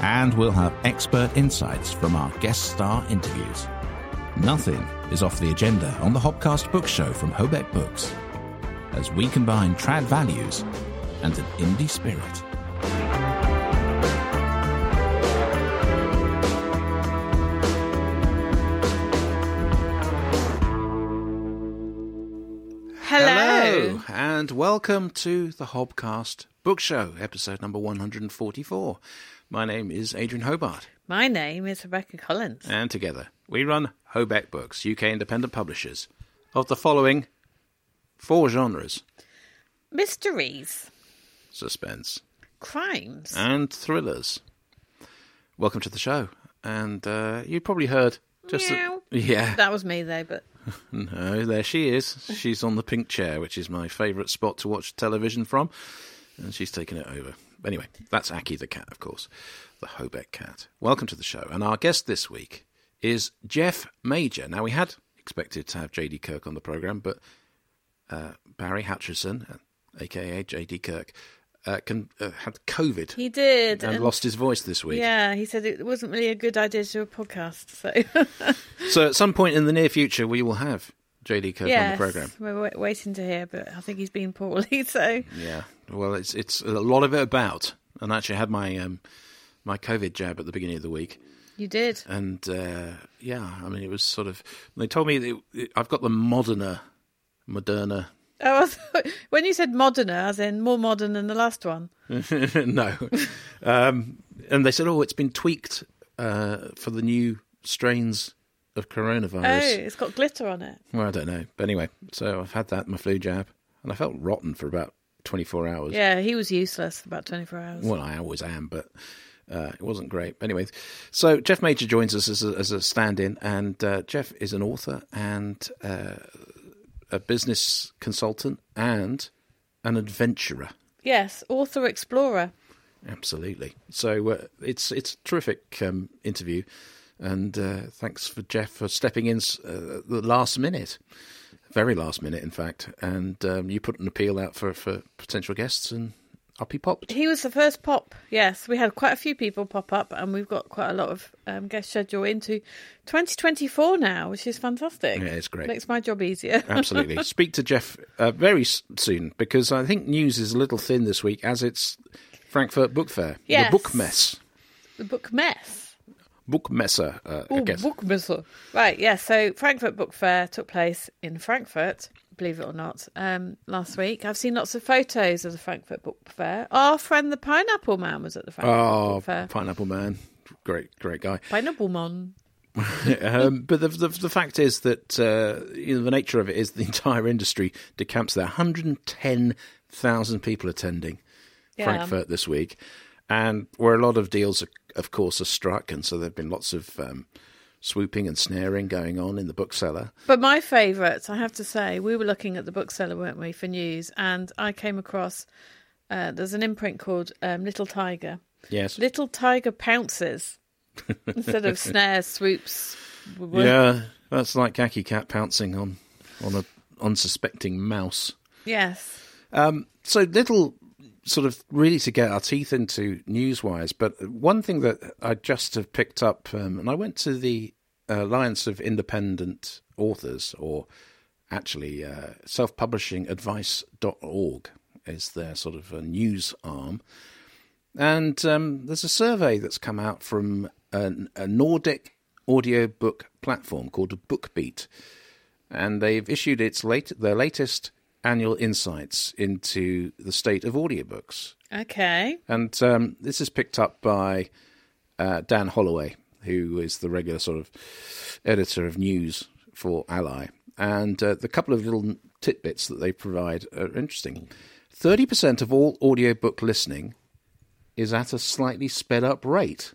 And we'll have expert insights from our guest star interviews. Nothing is off the agenda on the Hobcast Book Show from Hobeck Books, as we combine trad values and an indie spirit. Hello. and welcome to the Hobcast Book Show, episode number 144. My name is Adrian Hobart, My name is Rebecca Collins. and together we run Hobeck Books, UK independent publishers of the following four genres Mysteries, suspense crimes. and thrillers. Welcome to the show. And uh, you probably heard just. Meow. yeah. That was me though, but No, there she is. She's on the pink chair, which is my favourite spot to watch television from, and she's taken it over. Anyway, that's Aki the cat, of course, the Hobeck cat. Welcome to the show, and our guest this week is Geoff Major. Now, we had expected to have JD Kirk on the programme, but uh, Barry Hutchison, aka JD Kirk, uh, can, uh, had COVID he did. and lost his voice this week. Yeah, he said it wasn't really a good idea to do a podcast. So So, at some point in the near future, we will have JD Kirk on the programme. we're wait- waiting to hear, but I think he's been poorly. So Yeah, well, it's it's a lot of it about, and I actually I had my um, my COVID jab at the beginning of the week, you did. and uh, yeah, I mean it was sort of they told me that it, I've got the Moderna, Moderna. Oh, thought, when you said moderner, as in more modern than the last one. no, um, and they said, oh, it's been tweaked uh, for the new strains of coronavirus. Oh, it's got glitter on it. Well, I don't know, but anyway, so I've had that my flu jab, and I felt rotten for about twenty four hours. Yeah, he was useless for about twenty four hours. Well, I always am, but uh, it wasn't great. Anyway, so Geoff Major joins us as a, as a stand-in, and uh, Geoff is an author and uh, a business consultant and an adventurer. Yes, author explorer. Absolutely. So uh, it's it's a terrific um, interview, and uh, thanks for Geoff for stepping in uh, at the last minute, very last minute, in fact. And um, you put an appeal out for, for potential guests, and up he popped. He was the first pop. Yes, we had quite a few people pop up, and we've got quite a lot of um, guest schedule into 2024 now, which is fantastic. Yeah, it's great. Makes my job easier. Absolutely. Speak to Geoff uh, very soon because I think news is a little thin this week as it's Frankfurt Book Fair. Yes. The Book Mess. the book mess. Book Messer, uh, I Oh, guess. book. Right, yeah. So Frankfurt Book Fair took place in Frankfurt, believe it or not, um, last week. I've seen lots of photos of the Frankfurt Book Fair. Our friend the Pineapple Man was at the Frankfurt Oh, Book Fair. Pineapple Man. Great, great guy. Pineapple Man. um, but the, the the fact is that uh, you know, the nature of it is the entire industry decamps there. 110,000 people attending Yeah. Frankfurt this week, and where a lot of deals, are, of course, are struck, and so there have been lots of um, swooping and snaring going on in the bookseller. But my favourite, I have to say, we were looking at the bookseller, weren't we, for news, and I came across uh, there's an imprint called um, Little Tiger. Yes. Little Tiger pounces instead of snares, swoops. Yeah, that's like Khaki Cat pouncing on on a unsuspecting mouse. Yes. So little sort of really to get our teeth into news wise, but one thing that I just have picked up, um, and I went to the Alliance of Independent Authors, or actually uh, self publishing advice.org is their sort of news arm. And um, there's a survey that's come out from an, a Nordic audiobook platform called BookBeat, and they've issued its late, their latest annual insights into the state of audiobooks. Okay. And um, this is picked up by uh, Dan Holloway, who is the regular sort of editor of news for ALLi. And uh, the couple of little tidbits that they provide are interesting. 30% of all audiobook listening is at a slightly sped up rate.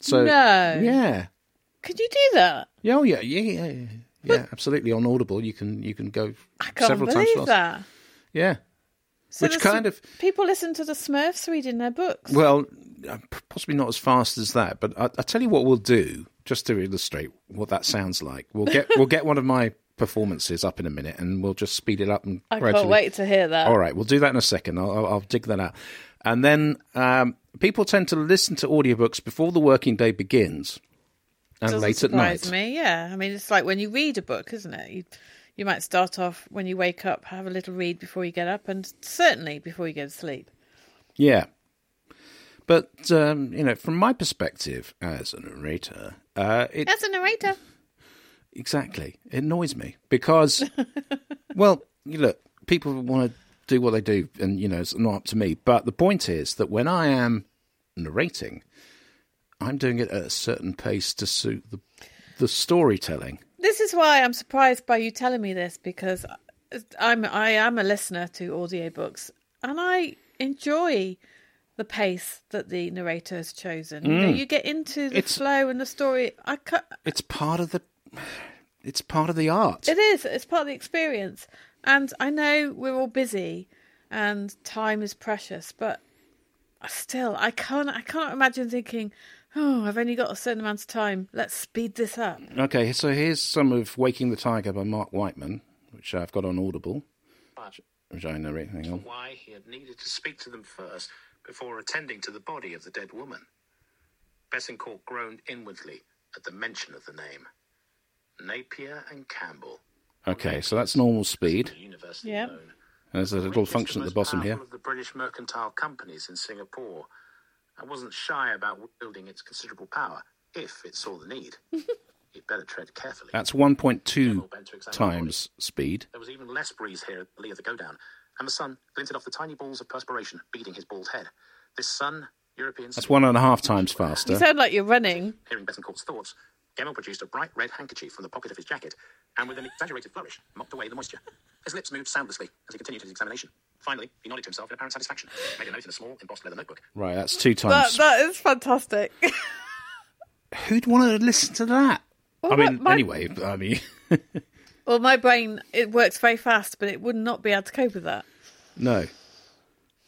So, No. yeah. Could you do that? Yeah, oh yeah, yeah, yeah, yeah. absolutely. On Audible, you can you can go I can't several times believe that. Yeah. So Which kind of people listen to the Smurfs reading their books. well, uh, possibly not as fast as that, but I, I tell you what we'll do just to illustrate what that sounds like. We'll get we'll get one of my performances up in a minute, and we'll just speed it up and I gradually. can't wait to hear that. All right, we'll do that in a second. I'll, I'll, I'll dig that out. And then um, people tend to listen to audiobooks before the working day begins and Doesn't late at night. me. Yeah, I mean it's like when you read a book, isn't it? You you might start off when you wake up, have a little read before you get up, and certainly before you go to sleep. Yeah. But, um, you know, from my perspective as a narrator, uh, it As a narrator, exactly it annoys me because, well, you look, people want to do what they do, and you know, it's not up to me. But the point is that when I am narrating, I'm doing it at a certain pace to suit the the storytelling. this is why I'm surprised by you telling me this because I'm I am a listener to audiobooks and I enjoy the pace that the narrator has chosen. You, know, you get into the Mm. It's- flow and the story. I It's part of the it's part of the art. It is. It's part of the experience. And I know we're all busy and time is precious, but still I can't I can't imagine thinking, Oh, I've only got a certain amount of time. Let's speed this up. Okay, so here's some of Waking the Tiger by Mark Wightman, which I've got on Audible, which I narrate. Hang on. why he had needed to speak to them first before attending to the body of the dead woman. Betancourt groaned inwardly at the mention of the name. Napier and Campbell. Okay, so that's normal speed. Yeah. There's a little function at the bottom here. Of the British mercantile companies in Singapore, I wasn't shy about wielding its considerable power if it saw the need. You'd better tread carefully. That's 1.2 times speed. There was even less breeze here at the lee of the go down, and the sun glinted off the tiny balls of perspiration beading his bald head. This sun, Europeans. That's one and a half times faster. You sound like you're running. Hearing Betancourt's thoughts, Gemmell produced a bright red handkerchief from the pocket of his jacket, and with an exaggerated flourish, mopped away the moisture. His lips moved soundlessly as he continued his examination. Finally, he nodded to himself in apparent satisfaction, made a note in a small embossed leather notebook. Right, that's two That times. that is fantastic. Who'd want to listen to that? I mean, my- anyway, I mean, well, my brain it works very fast, but it would not be able to cope with that. no.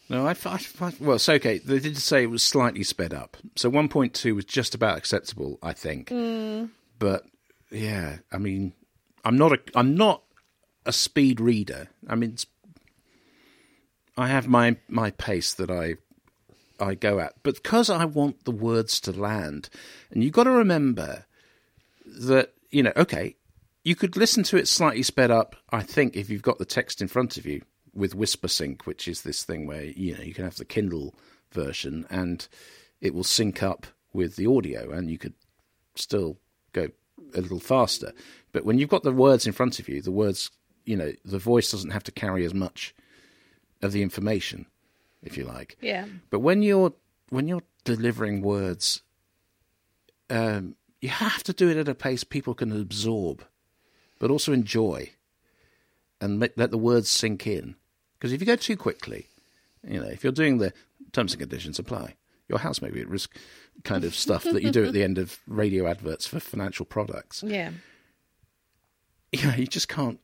No, I, I, I- well, it's okay. They did say it was slightly sped up. So 1.2 was just about acceptable, I think. Mm. But yeah, I mean, I'm not a, I'm not a speed reader. I mean, I have my my pace that I I go at, but because I want the words to land, and you've got to remember that you know, okay, you could listen to it slightly sped up. I think if you've got the text in front of you with Whispersync, which is this thing where you know you can have the Kindle version and it will sync up with the audio, and you could still go a little faster. But when you've got the words in front of you, the words, you know, the voice doesn't have to carry as much of the information, if you like. Yeah. But when you're when you're delivering words, um, you have to do it at a pace people can absorb, but also enjoy, and let the words sink in. Because if you go too quickly, you know, if you're doing the terms and conditions apply, your house may be at risk, kind of stuff that you do at the end of radio adverts for financial products. Yeah. You know, you just can't.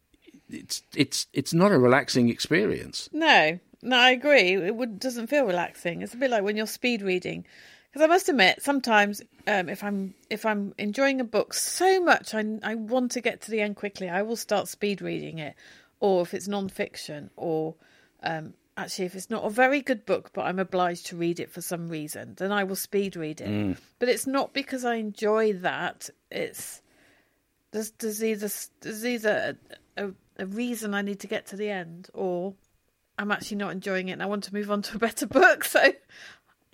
It's it's it's not a relaxing experience. No, no, I agree. It would, doesn't feel relaxing. It's a bit like when you're speed reading. Because I must admit, sometimes um, if I'm if I'm enjoying a book so much, I I want to get to the end quickly. I will start speed reading it, or if it's non-fiction, or um, actually if it's not a very good book, but I'm obliged to read it for some reason, then I will speed read it. But it's not because I enjoy that. It's there's there's either there's either a, a, a reason I need to get to the end, or I'm actually not enjoying it and I want to move on to a better book. So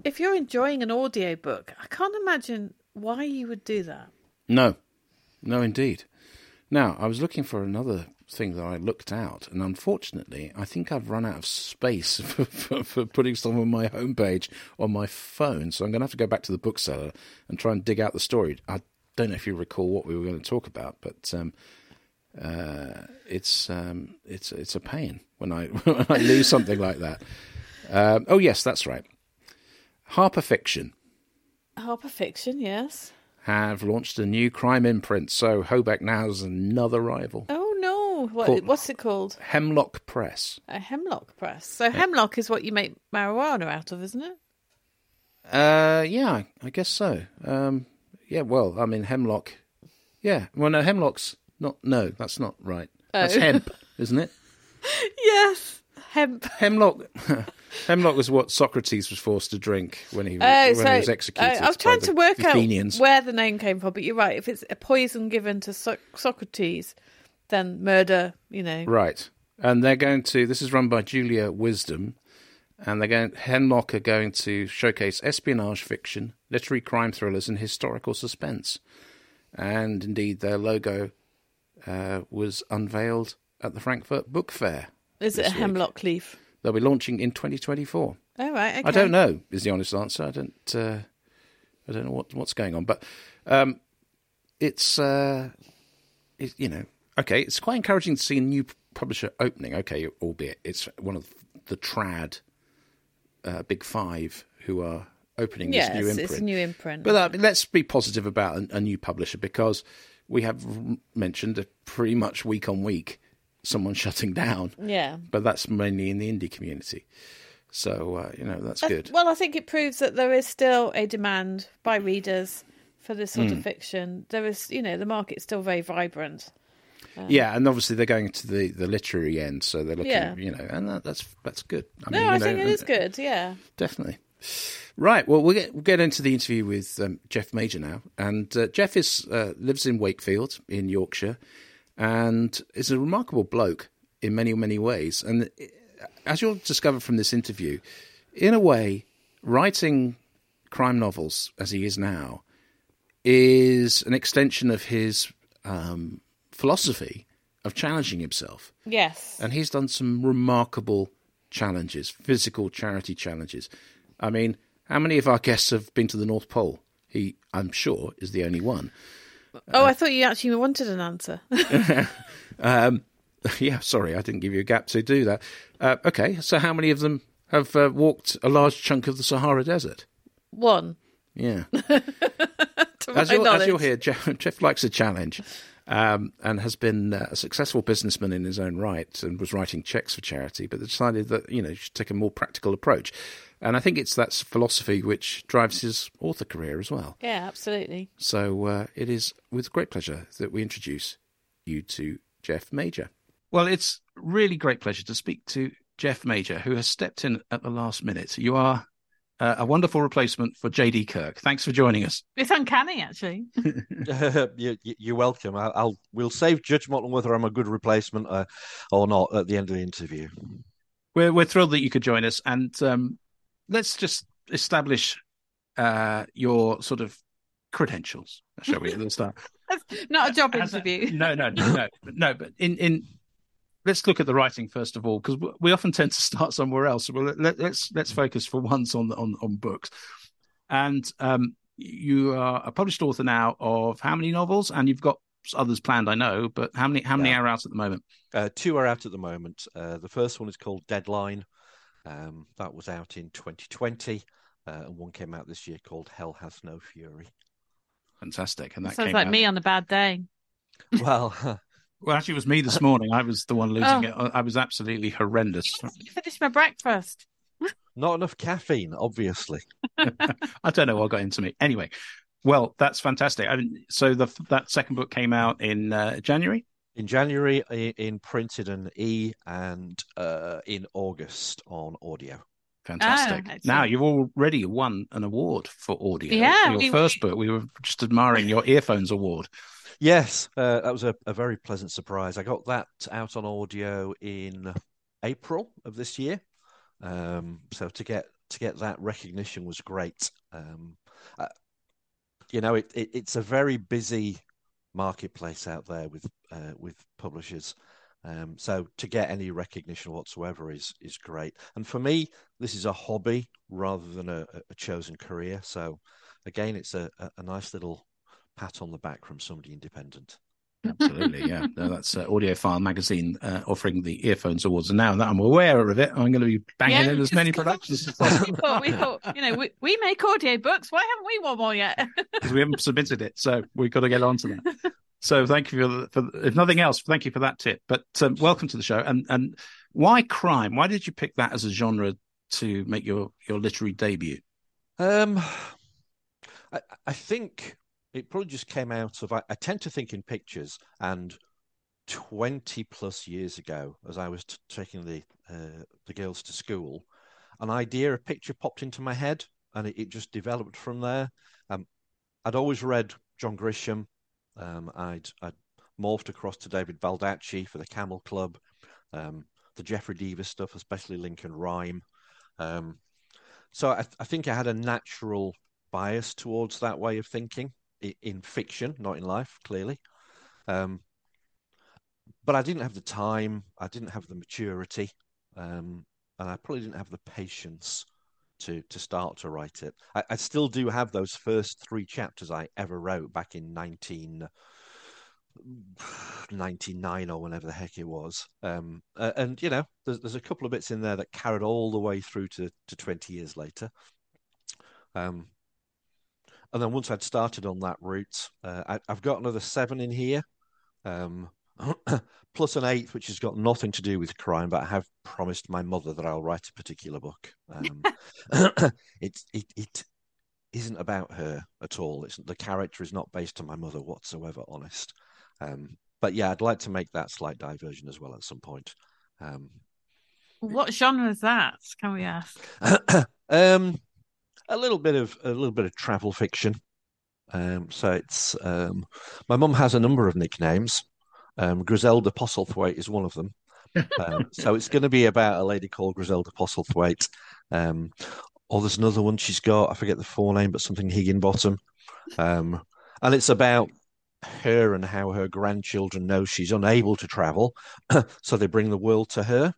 if you're enjoying an audio book, I can't imagine why you would do that. No, no, indeed. Now, I was looking for another thing that I looked out, and unfortunately, I think I've run out of space for, for, for putting stuff on my homepage on my phone. So I'm going to have to go back to the bookseller and try and dig out the story. I don't know if you recall what we were going to talk about, but um, uh, it's um, it's it's a pain when I when I lose something like that. Um, oh yes, that's right. Harper Fiction. Harper fiction, yes. have launched a new crime imprint. So Hobeck now is another rival. Oh! What, Called- what's it called? Hemlock Press. A hemlock press. So hemlock is what you make marijuana out of, isn't it? Uh, yeah, I guess so. Um, yeah, well, I mean, hemlock. Yeah, well, no, hemlock's not. No, that's not right. That's Oh. hemp, isn't it? Yes, hemp. Hemlock. hemlock was what Socrates was forced to drink when he, Oh, when so he was executed. uh, I was trying to work Athenians. out where the name came from, but you're right. If it's a poison given to so- Socrates, then murder. You know. Right. And they're going to, this is run by Julia Wisdom, and they're going, Hemlock are going to showcase espionage fiction, literary crime thrillers, and historical suspense. And indeed, their logo uh, was unveiled at the Frankfurt Book Fair. Is it a week. hemlock leaf? They'll be launching in 2024. Oh right. Okay. I don't know is the honest answer. I don't. Uh, I don't know what what's going on, but um, it's uh, it, you know okay. It's quite encouraging to see a new publisher opening. Okay, albeit it's one of the trad uh, big five who are opening Yes, this new imprint. it's a new imprint. But uh, let's be positive about a, a new publisher because we have mentioned pretty much week on week someone shutting down. yeah. But that's mainly in the indie community. So uh, you know that's I- good. Well, I think it proves that there is still a demand by readers for this sort Hmm. of fiction. There is, you know, the market's still very vibrant. Yeah, and obviously they're going to the, the literary end, so they're looking, Yeah. you know, and that, that's that's good. I No, mean, I know, think it is good. Yeah. definitely. Right. Well, we'll get we'll get into the interview with um, Geoff Major now, and uh, Geoff is uh, lives in Wakefield in Yorkshire, and is a remarkable bloke in many many ways. And uh, as you'll discover from this interview, in a way, writing crime novels as he is now is an extension of his um, philosophy of challenging himself. Yes. And he's done some remarkable challenges, physical charity challenges. I mean, how many of our guests have been to the North Pole? He, I'm sure, is the only one. oh, I thought you actually wanted an answer. yeah, sorry, I didn't give you a gap to do that. Uh, okay, so how many of them have uh, walked a large chunk of the Sahara Desert? One. Yeah. As, you'll, as you'll hear, Geoff, Geoff likes a challenge um, and has been uh, a successful businessman in his own right and was writing checks for charity, but decided that, you know, he should take a more practical approach. And I think it's that philosophy which drives his author career as well. Yeah, absolutely. So uh, it is with great pleasure that we introduce you to Geoff Major. Well, it's really great pleasure to speak to Geoff Major, who has stepped in at the last minute. You are uh, a wonderful replacement for JD Kirk. Thanks for joining us. It's uncanny, actually. you, you- you're welcome. I'll, I'll we'll save judgment on whether I'm a good replacement uh, or not at the end of the interview. We're we're thrilled that you could join us, and um, let's just establish uh, your sort of credentials, shall we? At the start. Not a job As interview. no, no, no, no, no. But in in let's look at the writing first of all, because we often tend to start somewhere else. Well, let, let's let's focus for once on on on books. And um, you are a published author now of how many novels? And you've got others planned, I know. But how many how many Yeah. are out at the moment? Uh, two are out at the moment. Uh, the first one is called Deadline. Um, that was out in 2020, uh, and one came out this year called Hell Has No Fury. Fantastic. And that Sounds came like out- me on a bad day. well, Well, actually, it was me this morning. I was the one losing Oh. it. I I was absolutely horrendous. You finished my breakfast. not enough caffeine, obviously. I don't know what got into me. Anyway, well, that's fantastic. I mean, so the that second book came out in uh, January. In January, i- in printed and e, and uh, in August on audio. Fantastic. excellent. now you've already won an award for audio. Yeah, your we- first book. We were just admiring your earphones award. Yes, uh, that was a, a very pleasant surprise. I got that out on audio in April of this year. Um, so to get to get that recognition was great. Um, uh, you know, it, it it's a very busy marketplace out there with uh, with publishers. Um, so to get any recognition whatsoever is is great. And for me, this is a hobby rather than a, a chosen career. So again, it's a, a, a nice little pat on the back from somebody independent. Absolutely, yeah. No, that's uh, AudioFile magazine uh, offering the Earphones Awards, and now that I'm aware of it, I'm going to be banging Yeah, in as many productions as possible. we thought, we thought, you know, we, we make audio books. Why haven't we won one yet? because we haven't submitted it. So we've got to get on to that. So thank you for, for if nothing else, thank you for that tip. But um, welcome to the show. And and why crime? Why did you pick that as a genre to make your your literary debut? Um, I, I think it probably just came out of. I, I tend to think in pictures, and twenty plus years ago, as I was t- taking the uh, the girls to school, an idea, a picture popped into my head, and it, it just developed from there. Um, I'd always read John Grisham. Um, I'd, I'd morphed across to David Baldacci for the Camel Club, um, the Jeffrey Deaver stuff, especially Lincoln Rhyme. Um, so I, I, think I had a natural bias towards that way of thinking in, fiction, not in life, clearly. Um, but I didn't have the time, I didn't have the maturity, um, and I probably didn't have the patience to to start to write it. I, I, still do have those first three chapters I ever wrote back in 19, 99 or whenever the heck it was. Um, and you know, there's, there's a couple of bits in there that carried all the way through to, to 20 years later. Um, and then once I'd started on that route, uh, I, have got another seven in here. Um, plus an eighth, which has got nothing to do with crime, but I have promised my mother that I'll write a particular book. Um, it, it, it isn't about her at all. It's the character is not based on my mother whatsoever. Honest, um, but yeah, I'd like to make that slight diversion as well at some point. Um, what genre is that? Can we ask? um, a little bit of a little bit of travel fiction. Um, so it's um, my mum has a number of nicknames. Um, Griselda Postlethwaite is one of them. Um, so it's going to be about a lady called Griselda Postlethwaite. Um, or there's another one she's got. I forget the forename, but something Higginbottom. Um, and it's about her and how her grandchildren know she's unable to travel, so they bring the world to her,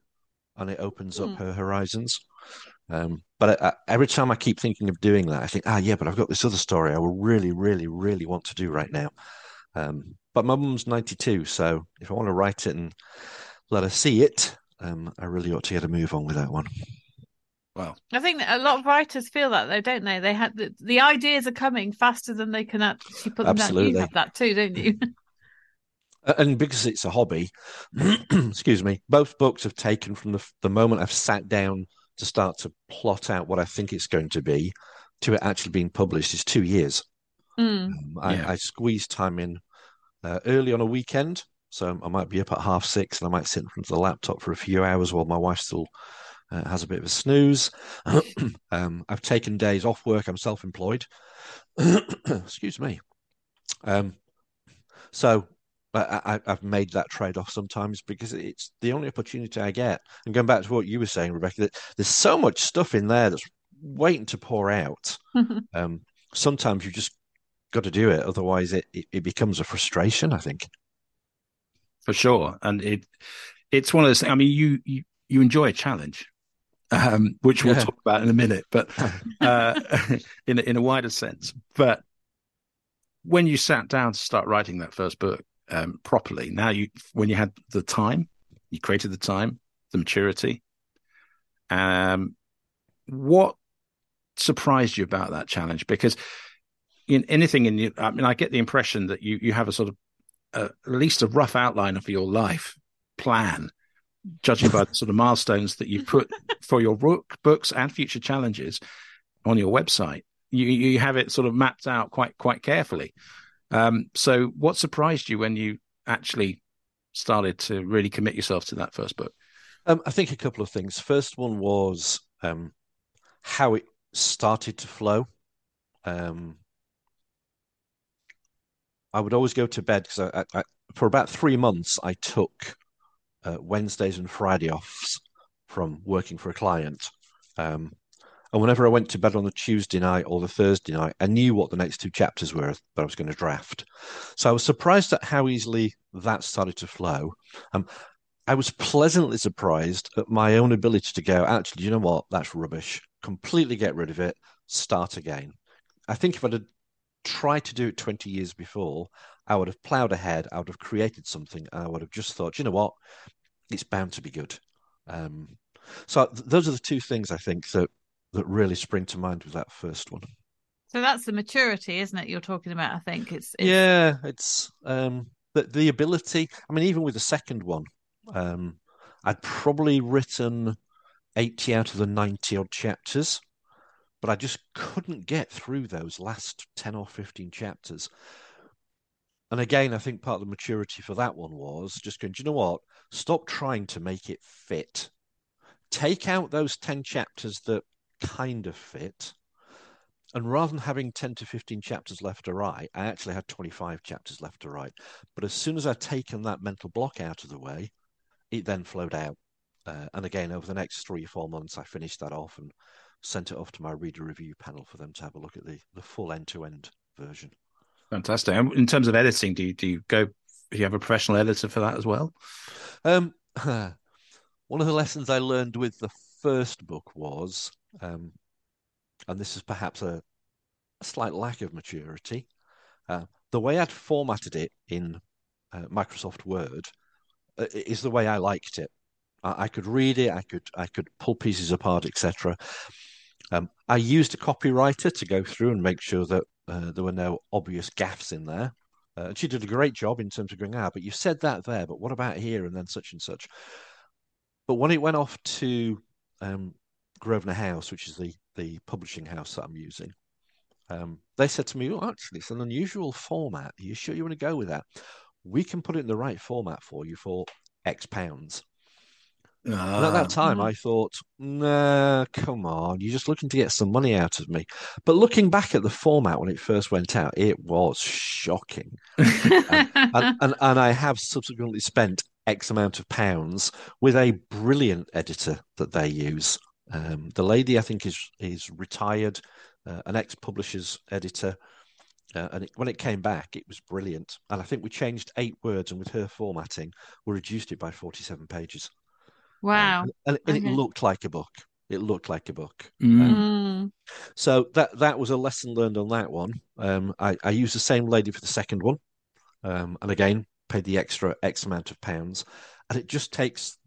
and it opens up mm. her horizons. Um, but I, I, every time I keep thinking of doing that, I think, ah, yeah, but I've got this other story I will really, really, really want to do right now. Um, but my mum's 92, so if I want to write it and let her see it, um, I really ought to get a move on with that one. Well, I think a lot of writers feel that though, don't they? They had the, the ideas are coming faster than they can actually put them Absolutely. down. You have that too, don't you? and because it's a hobby, excuse me, both books have taken from the the moment I've sat down to start to plot out what I think it's going to be to it actually being published is two years. Mm. Um, I, yeah. I squeeze time in uh, early on a weekend. So I might be up at half six and I might sit in front of the laptop for a few hours while my wife still uh, has a bit of a snooze. um, I've taken days off work. I'm self employed. Excuse me. Um, so I, have made that trade off sometimes because it's the only opportunity I get. And going back to what you were saying, Rebecca, there's so much stuff in there that's waiting to pour out. um, sometimes you just got to do it. Otherwise, it, it, it becomes a frustration. I think for sure, and it it's one of those. Things, I mean, you you you enjoy a challenge, um, which we'll yeah. talk about in a minute, but uh, in in a wider sense. But when you sat down to start writing that first book um, properly, now you when you had the time, you created the time, the maturity. Um, what surprised you about that challenge? Because in anything in you, I mean, I get the impression that you you have a sort of uh, at least a rough outline of your life plan, judging by the sort of milestones that you put for your book, books and future challenges on your website. You you have it sort of mapped out quite quite carefully. Um, so, what surprised you when you actually started to really commit yourself to that first book? Um, I think a couple of things. First one was um, how it started to flow. Um, I would always go to bed because for about three months I took uh, Wednesdays and Friday offs from working for a client. Um, and whenever I went to bed on the Tuesday night or the Thursday night, I knew what the next two chapters were that I was going to draft. So I was surprised at how easily that started to flow. Um, I was pleasantly surprised at my own ability to go, actually, you know what? That's rubbish. Completely get rid of it, start again. I think if I'd tried to do it 20 years before, I would have ploughed ahead. I would have created something, I would have just thought, you know what, it's bound to be good. Um, so th- those are the two things I think that that really spring to mind with that first one. So that's the maturity, isn't it? You're talking about. I think it's, it's... yeah, it's um, the the ability. I mean, even with the second one, um, I'd probably written eighty out of the ninety odd chapters, but I just couldn't get through those last ten or fifteen chapters. And again, I think part of the maturity for that one was just going, do you know what? Stop trying to make it fit. Take out those 10 chapters that kind of fit. And rather than having 10 to 15 chapters left to write, I actually had 25 chapters left to write. But as soon as I'd taken that mental block out of the way, it then flowed out. Uh, and again, over the next three or four months, I finished that off and sent it off to my reader review panel for them to have a look at the, the full end to end version. Fantastic. And in terms of editing, do you, do you go, do you have a professional editor for that as well? Um, one of the lessons I learned with the first book was um, and this is perhaps a, a slight lack of maturity. Uh, the way I'd formatted it in uh, Microsoft Word uh, is the way I liked it. I, I, could read it, I could I could pull pieces apart, etc. Um, I used a copywriter to go through and make sure that uh, there were no obvious gaffes in there. Uh, and she did a great job in terms of going, ah, but you said that there, but what about here and then such and such. But when it went off to um, Grosvenor House, which is the the publishing house that I'm using, um, they said to me, "Oh, actually, it's an unusual format. Are you sure you want to go with that? We can put it in the right format for you for X pounds." Uh, at that ah. time, I thought, nah, come on, you're just looking to get some money out of me. But looking back at the format when it first went out, it was shocking. and, and, and, and, I have subsequently spent X amount of pounds with a brilliant editor that they use. Um, the lady, I think, is is retired, uh, an ex publisher's editor. Uh, and it, when it came back, it was brilliant. And I think we changed eight words, and with her formatting, we reduced it by 47 pages. Wow. Um, and, and okay. it looked like a book. It looked like a book. Mm. Um, so that that was a lesson learned on that one. Um, I, I used the same lady for the second one. Um, and again, paid the extra X amount of pounds. And it just takes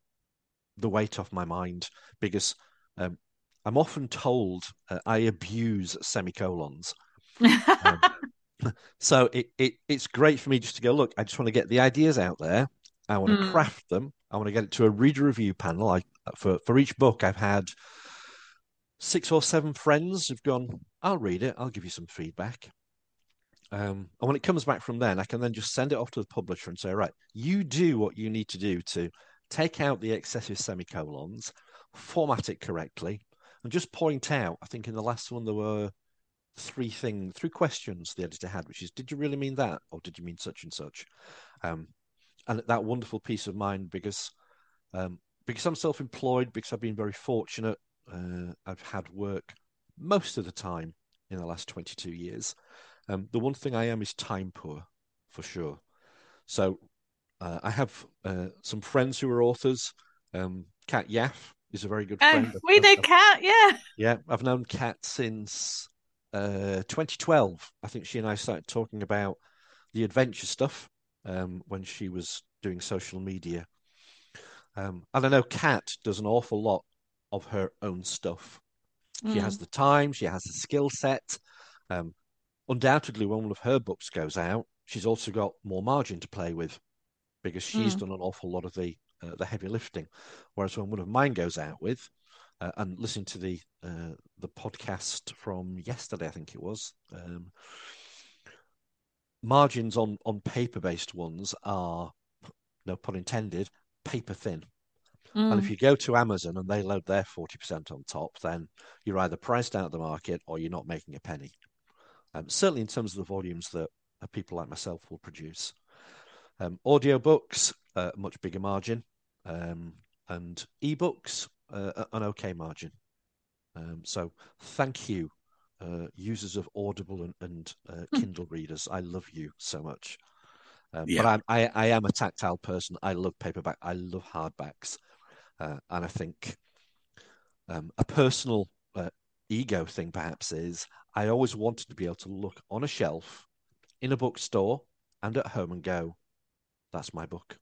the weight off my mind because um, I'm often told uh, I abuse semicolons. um, so it, it it's great for me just to go look. I just want to get the ideas out there. I want to mm. craft them. I want to get it to a reader review panel. I for for each book I've had six or seven friends who've gone. I'll read it. I'll give you some feedback. Um, and when it comes back from then, I can then just send it off to the publisher and say, right, you do what you need to do to take out the excessive semicolons, format it correctly, and just point out. I think in the last one there were three things, three questions the editor had, which is, did you really mean that, or did you mean such and such? Um, and that wonderful peace of mind because um, because I'm self-employed, because I've been very fortunate. Uh, I've had work most of the time in the last 22 years. Um, the one thing I am is time poor, for sure. So uh, I have uh, some friends who are authors. Um, Kat Yaff is a very good oh, friend. we know Cat, yeah. Yeah, I've known Cat since uh, 2012. I think she and I started talking about the adventure stuff um, when she was doing social media. Um, and I know Kat does an awful lot of her own stuff. She mm. has the time, she has the skill set. Um, undoubtedly, when one of her books goes out, she's also got more margin to play with because she's mm. done an awful lot of the uh, the heavy lifting. Whereas when one of mine goes out with, uh, and listening to the uh, the podcast from yesterday, I think it was, um, margins on on paper based ones are, no pun intended, paper thin. Mm. And if mm. you go to Amazon and they load their forty percent on top, then you're either priced out of the market or you're not making a penny. Um, certainly in terms of the volumes that people like myself will produce. Um, audiobooks, uh, much bigger margin um, and ebooks uh, an okay margin. Um, so thank you, uh, users of Audible and, and uh, hmm. Kindle readers. I love you so much. Um, yeah. But I'm, I, I am a tactile person. I love paperback. I love hardbacks, uh, and I think um, a personal uh, ego thing, perhaps, is I always wanted to be able to look on a shelf in a bookstore and at home and go, that's my book.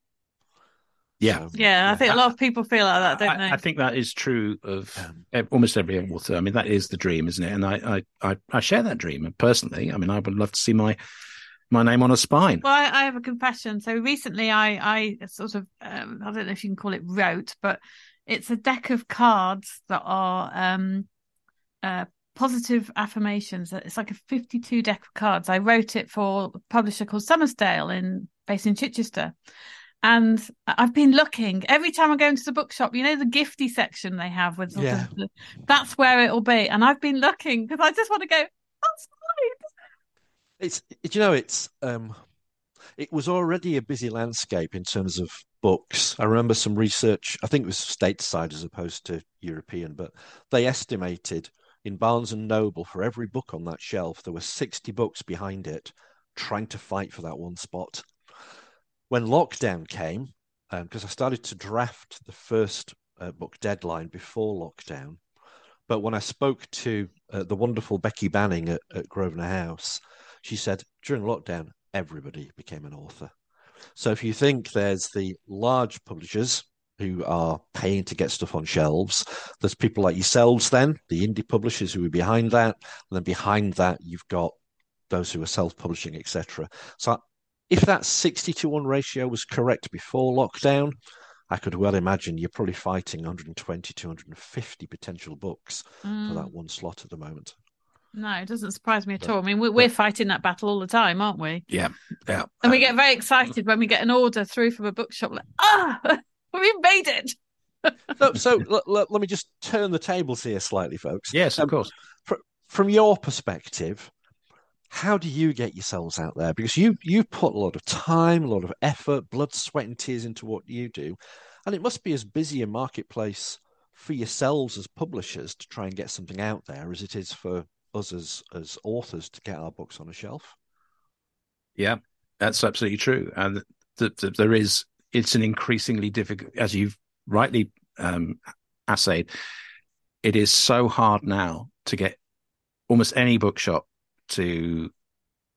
Yeah. So, Yeah, I think a lot of people feel like that, don't I, they? I think that is true of Um, almost every author. I mean, that is the dream, isn't it? And I, I, I, I share that dream. Personally, I mean, I would love to see my my name on a spine. Well, I, I have a confession. So recently, I I sort of um, I don't know if you can call it wrote, but it's a deck of cards that are um, uh, positive affirmations. It's like a fifty-two deck of cards. I wrote it for a publisher called Summersdale in based in Chichester. And I've been looking every time I go into the bookshop. You know the gifty section they have with Yeah. the, that's where it'll be. And I've been looking because I just want to go. That's fine. It's you know it's um it was already a busy landscape in terms of books. I remember some research, I think it was stateside as opposed to European, but they estimated in Barnes and Noble for every book on that shelf there were 60 books behind it trying to fight for that one spot. When lockdown came, because I started to draft the first uh, book deadline before lockdown, but when I spoke to uh, the wonderful Becky Banning at, at Grosvenor House, she said during lockdown, everybody became an author. So if you think there's the large publishers who are paying to get stuff on shelves, there's people like yourselves, then the indie publishers who are behind that, and then behind that you've got those who are self-publishing, etc. So if that 60 to 1 ratio was correct before lockdown, I could well imagine you're probably fighting 120 to 150 potential books for Mm. that one slot at the moment. No, it doesn't surprise me at But- all. I mean, we're, we're fighting that battle all the time, aren't we? Yeah, yeah. And we get very excited when we get an order through from a bookshop, like, ah, we've made it. So, so l- l- let me just turn the tables here slightly, folks. yes, of Um, course. From your perspective, how do you get yourselves out there? Because you you put a lot of time, a lot of effort, blood, sweat, and tears into what you do, and it must be as busy a marketplace for yourselves as publishers to try and get something out there as it is for us as as authors to get our books on a shelf. Yeah, that's absolutely true. And th- th- there is, it's an increasingly difficult, as you've rightly um, assayed, it is so hard now to get almost any bookshop to,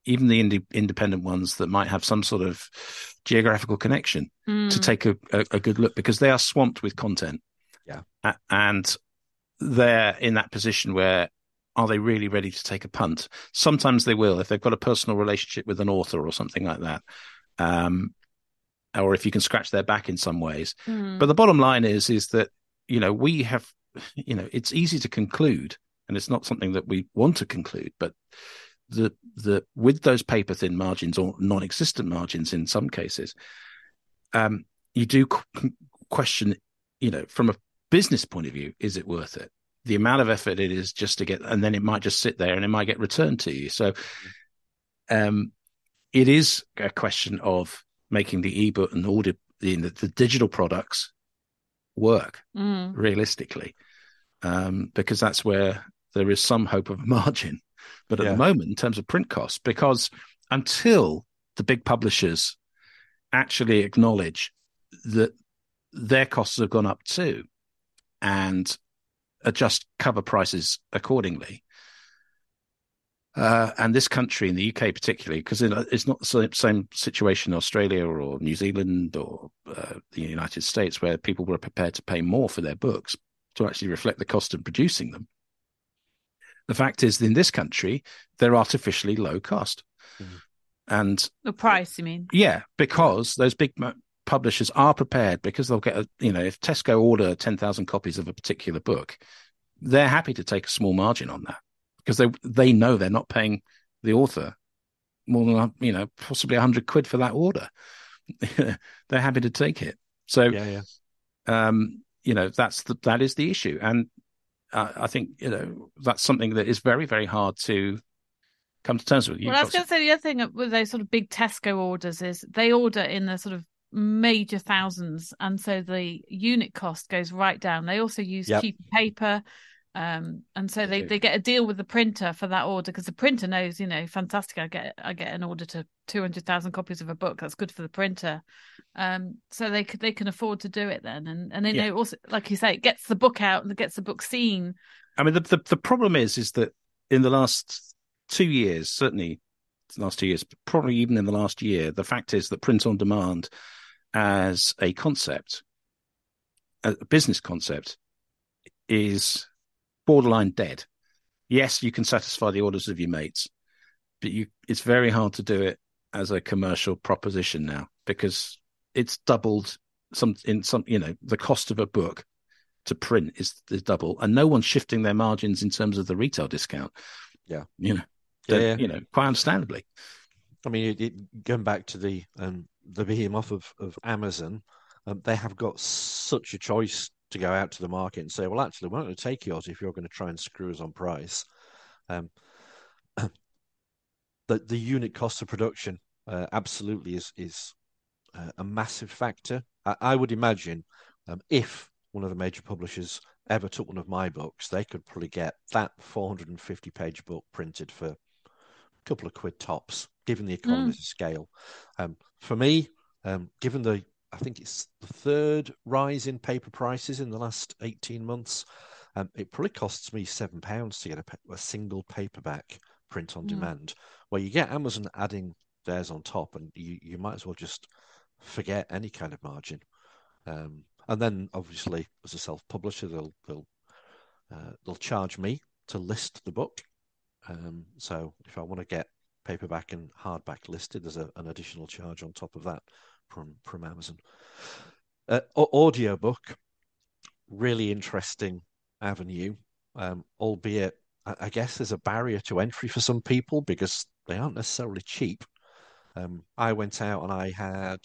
even the indie, independent ones that might have some sort of geographical connection, to Mm. take a, a, a good look because they are swamped with content. Yeah. A- and they're in that position where are they really ready to take a punt? Sometimes they will if they've got a personal relationship with an author or something like that. Um, or if you can scratch their back in some ways. Mm. But the bottom line is is that you know we have you know it's easy to conclude and it's not something that we want to conclude but the the with those paper thin margins or non-existent margins in some cases um you do qu- question you know from a business point of view is it worth it the amount of effort it is just to get and then it might just sit there and it might get returned to you so um it is a question of making the ebook and audio the, the digital products work Mm. realistically, um, because that's where there is some hope of margin. But at Yeah. the moment, in terms of print costs, because until the big publishers actually acknowledge that their costs have gone up too and adjust cover prices accordingly. Uh, and this country, in the UK particularly, because it's not the same- situation in Australia or New Zealand or uh, the United States, where people were prepared to pay more for their books to actually reflect the cost of producing them. The fact is, in this country, they're artificially low cost. Mhm. And The price, you mean? yeah, because those big publishers are prepared because they'll get a, you know, if Tesco order 10,000 copies of a particular book, they're happy to take a small margin on that because they, they know they're not paying the author more than, you know, possibly 100 quid for that order. they're happy to take it. So, Yeah, yeah. um, you know, that's the, that is the issue. And uh, I think, you know, that's something that is very, very hard to come to terms with. You've Well, I was going to say the other thing with those sort of big Tesco orders is they order in the sort of major thousands, and so the unit cost goes right down. They also use Yep. cheaper paper. Um, and so they, they get a deal with the printer for that order because the printer knows, you know, fantastic. I get I get an order to two hundred thousand copies of a book. That's good for the printer. Um, so they could they can afford to do it then, and and they Yeah. know also, like you say, it gets the book out and it gets the book seen. I mean, the, the the problem is is that in the last two years, certainly the last two years, probably even in the last year, the fact is that print on demand as a concept, a business concept, is borderline dead. Yes, you can satisfy the orders of your mates, but you it's very hard to do it as a commercial proposition now because it's doubled some in some you know the cost of a book to print is, is double, and no one's shifting their margins in terms of the retail discount. Yeah. you know, Yeah, yeah. you know, quite understandably. I mean, it, it, going back to the um, the behemoth of, of Amazon, um, they have got such a choice to go out to the market and say, well, actually, we're not going to take yours if you're going to try and screw us on price. Um, the the unit cost of production uh, absolutely is is uh, a massive factor. I, I would imagine um, if one of the major publishers ever took one of my books, they could probably get that 450 page book printed for a couple of quid tops, given the economies of scale. Um, for me, um, given the I think it's the third rise in paper prices in the last 18 months. Um, it probably costs me seven pounds to get a, a single paperback print on Mm. demand. Where you get Amazon adding theirs on top, and you, you might as well just forget any kind of margin. Um, and then, obviously, as a self-publisher, they'll they'll uh, they'll charge me to list the book. Um, so if I want to get paperback and hardback listed, there's a, an additional charge on top of that from from Amazon. Uh, au- audiobook, really interesting avenue, um, albeit I, I guess there's a barrier to entry for some people because they aren't necessarily cheap. Um, I went out and I had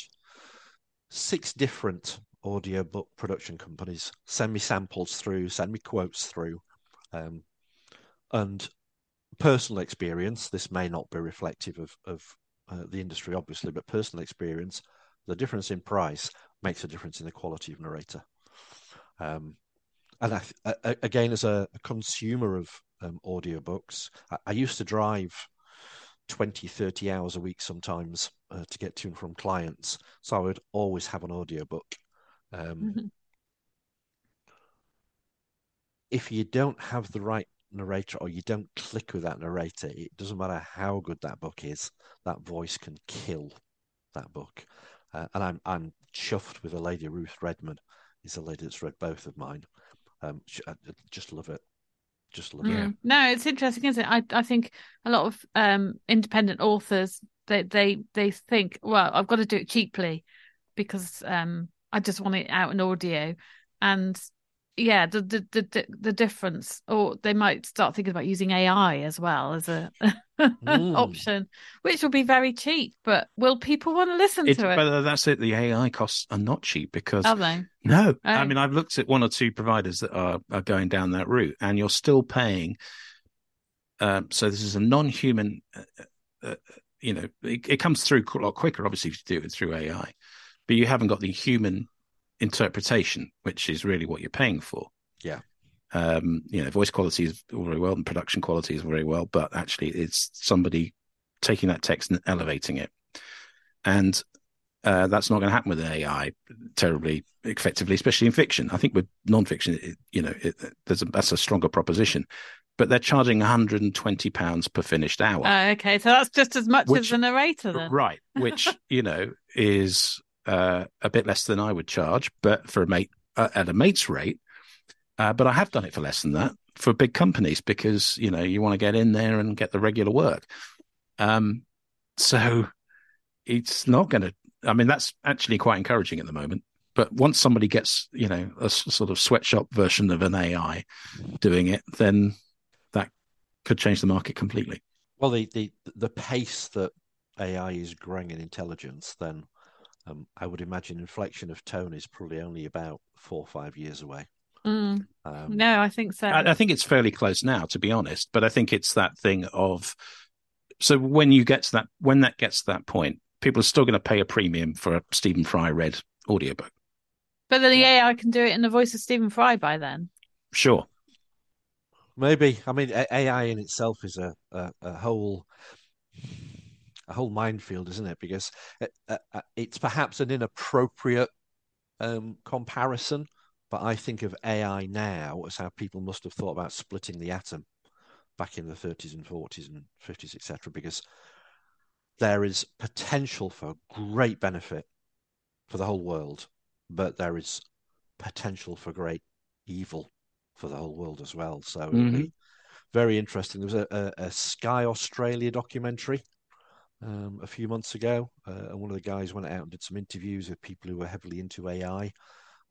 six different audiobook production companies send me samples through, send me quotes through, um, and personal experience. This may not be reflective of of uh, the industry, obviously, but personal experience. The difference in price makes a difference in the quality of narrator. Um, and I, I, again, as a, a consumer of um, audiobooks, I, I used to drive 20, 30 hours a week sometimes uh, to get to and from clients. So I would always have an audiobook. Um, Mhm. if you don't have the right narrator or you don't click with that narrator, it doesn't matter how good that book is, that voice can kill that book. Uh, and I'm I'm chuffed with a lady Ruth Redman. Is a lady that's read both of mine. Um, she, I I just love it. Just love it. Mm. No, it's interesting, isn't it? I I think a lot of um independent authors they they they think, well, I've got to do it cheaply because um I just want it out in audio, and yeah, the the the the, difference, or they might start thinking about using AI as well as a Mm. option, which will be very cheap. But will people want to listen It, to it? but that's it. The AI costs are not cheap because Are they? No, I Oh. mean I've looked at one or two providers that are are going down that route, and you're still paying. Um, so this is a non-human. Uh, uh, you know, it, it comes through a lot quicker, obviously, if you do it through AI, but you haven't got the human interpretation, which is really what you're paying for. Yeah. Um, you know, voice quality is all very well, and production quality is very well, but actually, it's somebody taking that text and elevating it, and uh, that's not going to happen with AI terribly effectively, especially in fiction. I think with non-fiction, it, you know, it, there's a, that's a stronger proposition. But they're charging 120 pounds per finished hour, Oh, okay, so that's just as much as Which- the narrator then. right? Which you know is uh, a bit less than I would charge, but for a mate uh, at a mate's rate. Uh, but I have done it for less than that for big companies because you know you want to get in there and get the regular work. Um, so it's not going to. I mean, that's actually quite encouraging at the moment. But once somebody gets, you know, a s- sort of sweatshop version of an AI doing it, then that could change the market completely. Well, the, the the pace that AI is growing in intelligence, then um, I would imagine inflection of tone is probably only about four or five years away. Mm, Um, no, I think so. I, I think it's fairly close now, to be honest. But I think it's that thing of so when you get to that when that gets to that point, people are still going to pay a premium for a Stephen Fry read audiobook. But then the AI can do it in the voice of Stephen Fry by then. Sure. maybe. I mean, AI in itself is a, a, a whole a whole minefield, isn't it? Because it, uh, uh, it's perhaps an inappropriate um, comparison, but I think of AI now as how people must have thought about splitting the atom back in the 30s and 40s and 50s, etc. Because there is potential for great benefit for the whole world, but there is potential for great evil for the whole world as well. So mm-hmm. very interesting. There was a, a, a Sky Australia documentary um, a few months ago, uh, and one of the guys went out and did some interviews with people who were heavily into AI,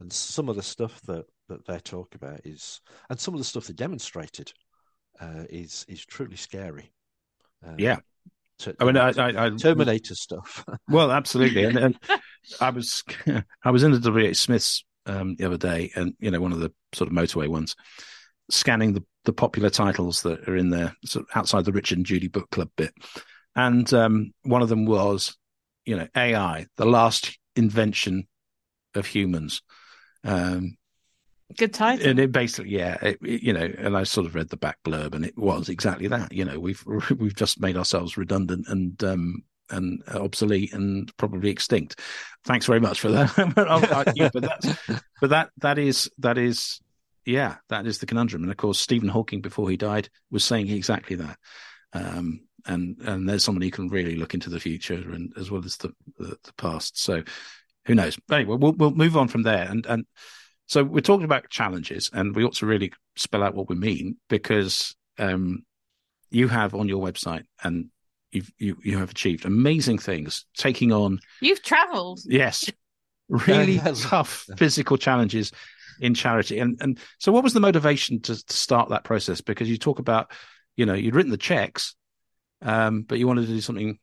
and some of the stuff that that they talk about is, and some of the stuff they demonstrated uh, is is truly scary. Um, yeah. To, I mean, I, I, I, Terminator stuff. well, absolutely, and, and, I was I was in the WH Smiths um, the other day, and you know, one of the sort of motorway ones, scanning the the popular titles that are in there, sort of outside the Richard and Judy book club bit, and um, one of them was, you know, AI, the last invention of humans. Um, Good title. And it basically, yeah, it, you know, and I sort of read the back blurb, and it was exactly that. You know, we've we've just made ourselves redundant and um, and obsolete and probably extinct. Thanks very much for that. but, but that's but that that is that is yeah, that is the conundrum. And of course, Stephen Hawking, before he died, was saying exactly that. Um, and and there's someone who can really look into the future and as well as the the, the past. So who knows? Anyway, we'll we'll move on from there and and so we're talking about challenges, and we ought to really spell out what we mean because um, you have on your website and you've you you have achieved amazing things, taking on. You've travelled. Yes, really tough physical challenges in charity, and and so what was the motivation to, to start that process? Because you talk about, you know, you'd written the checks, um, but you wanted to do something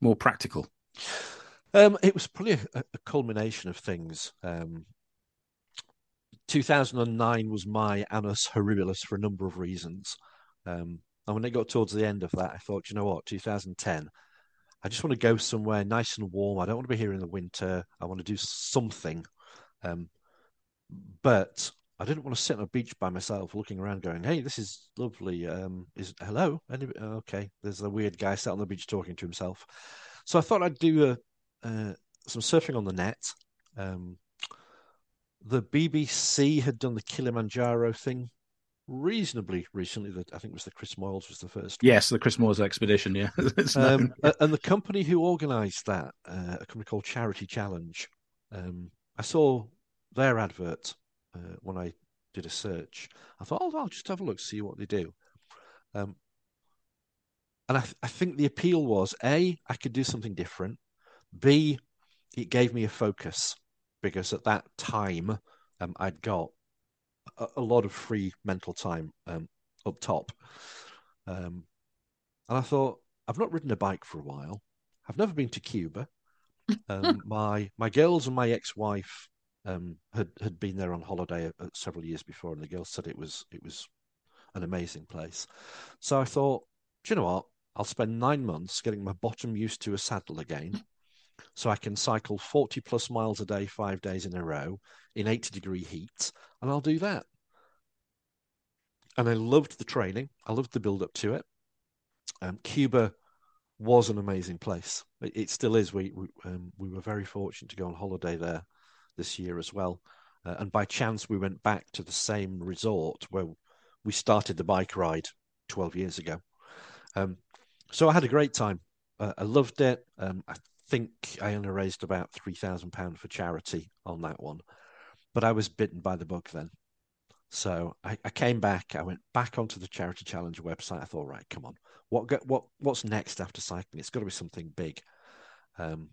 more practical. Um, it was probably a, a culmination of things. Um, 2009 was my annus horribilis for a number of reasons. Um, and when it got towards the end of that, I thought, you know what, 2010, I just want to go somewhere nice and warm. I don't want to be here in the winter. I want to do something. Um, but I didn't want to sit on a beach by myself, looking around, going, "Hey, this is lovely." Um, is hello? Any, okay, there's a weird guy sat on the beach talking to himself. So I thought I'd do a, uh, some surfing on the net. Um, the BBC had done the Kilimanjaro thing reasonably recently. That I think was the Chris Moyles was the first. Yes, the Chris Moyles expedition. Yeah, um, and the company who organised that, uh, a company called Charity Challenge, um, I saw their advert uh, when I did a search. I thought, oh, I'll just have a look, see what they do. Um, and I, th- I think the appeal was a I could do something different. B it gave me a focus because at that time um, I'd got a, a, lot of free mental time um, up top. Um, and I thought, I've not ridden a bike for a while. I've never been to Cuba. Um, my my girls and my ex-wife um, had had been there on holiday several years before, and the girls said it was it was an amazing place. So I thought, do you know what? I'll spend nine months getting my bottom used to a saddle again so I can cycle 40 plus miles a day, five days in a row in 80 degree heat, and I'll do that. And I loved the training, I loved the build up to it. Um, Cuba was an amazing place. It, it still is. We we, um, we, were very fortunate to go on holiday there this year as well. Uh, and by chance, we went back to the same resort where we started the bike ride 12 years ago. Um, so I had a great time. Uh, I loved it. Um, I think I only raised about three thousand pounds for charity on that one, but I was bitten by the bug then. So I, I, came back. I went back onto the Charity Challenge website. I thought, right, come on, what what what's next after cycling? It's got to be something big. Um,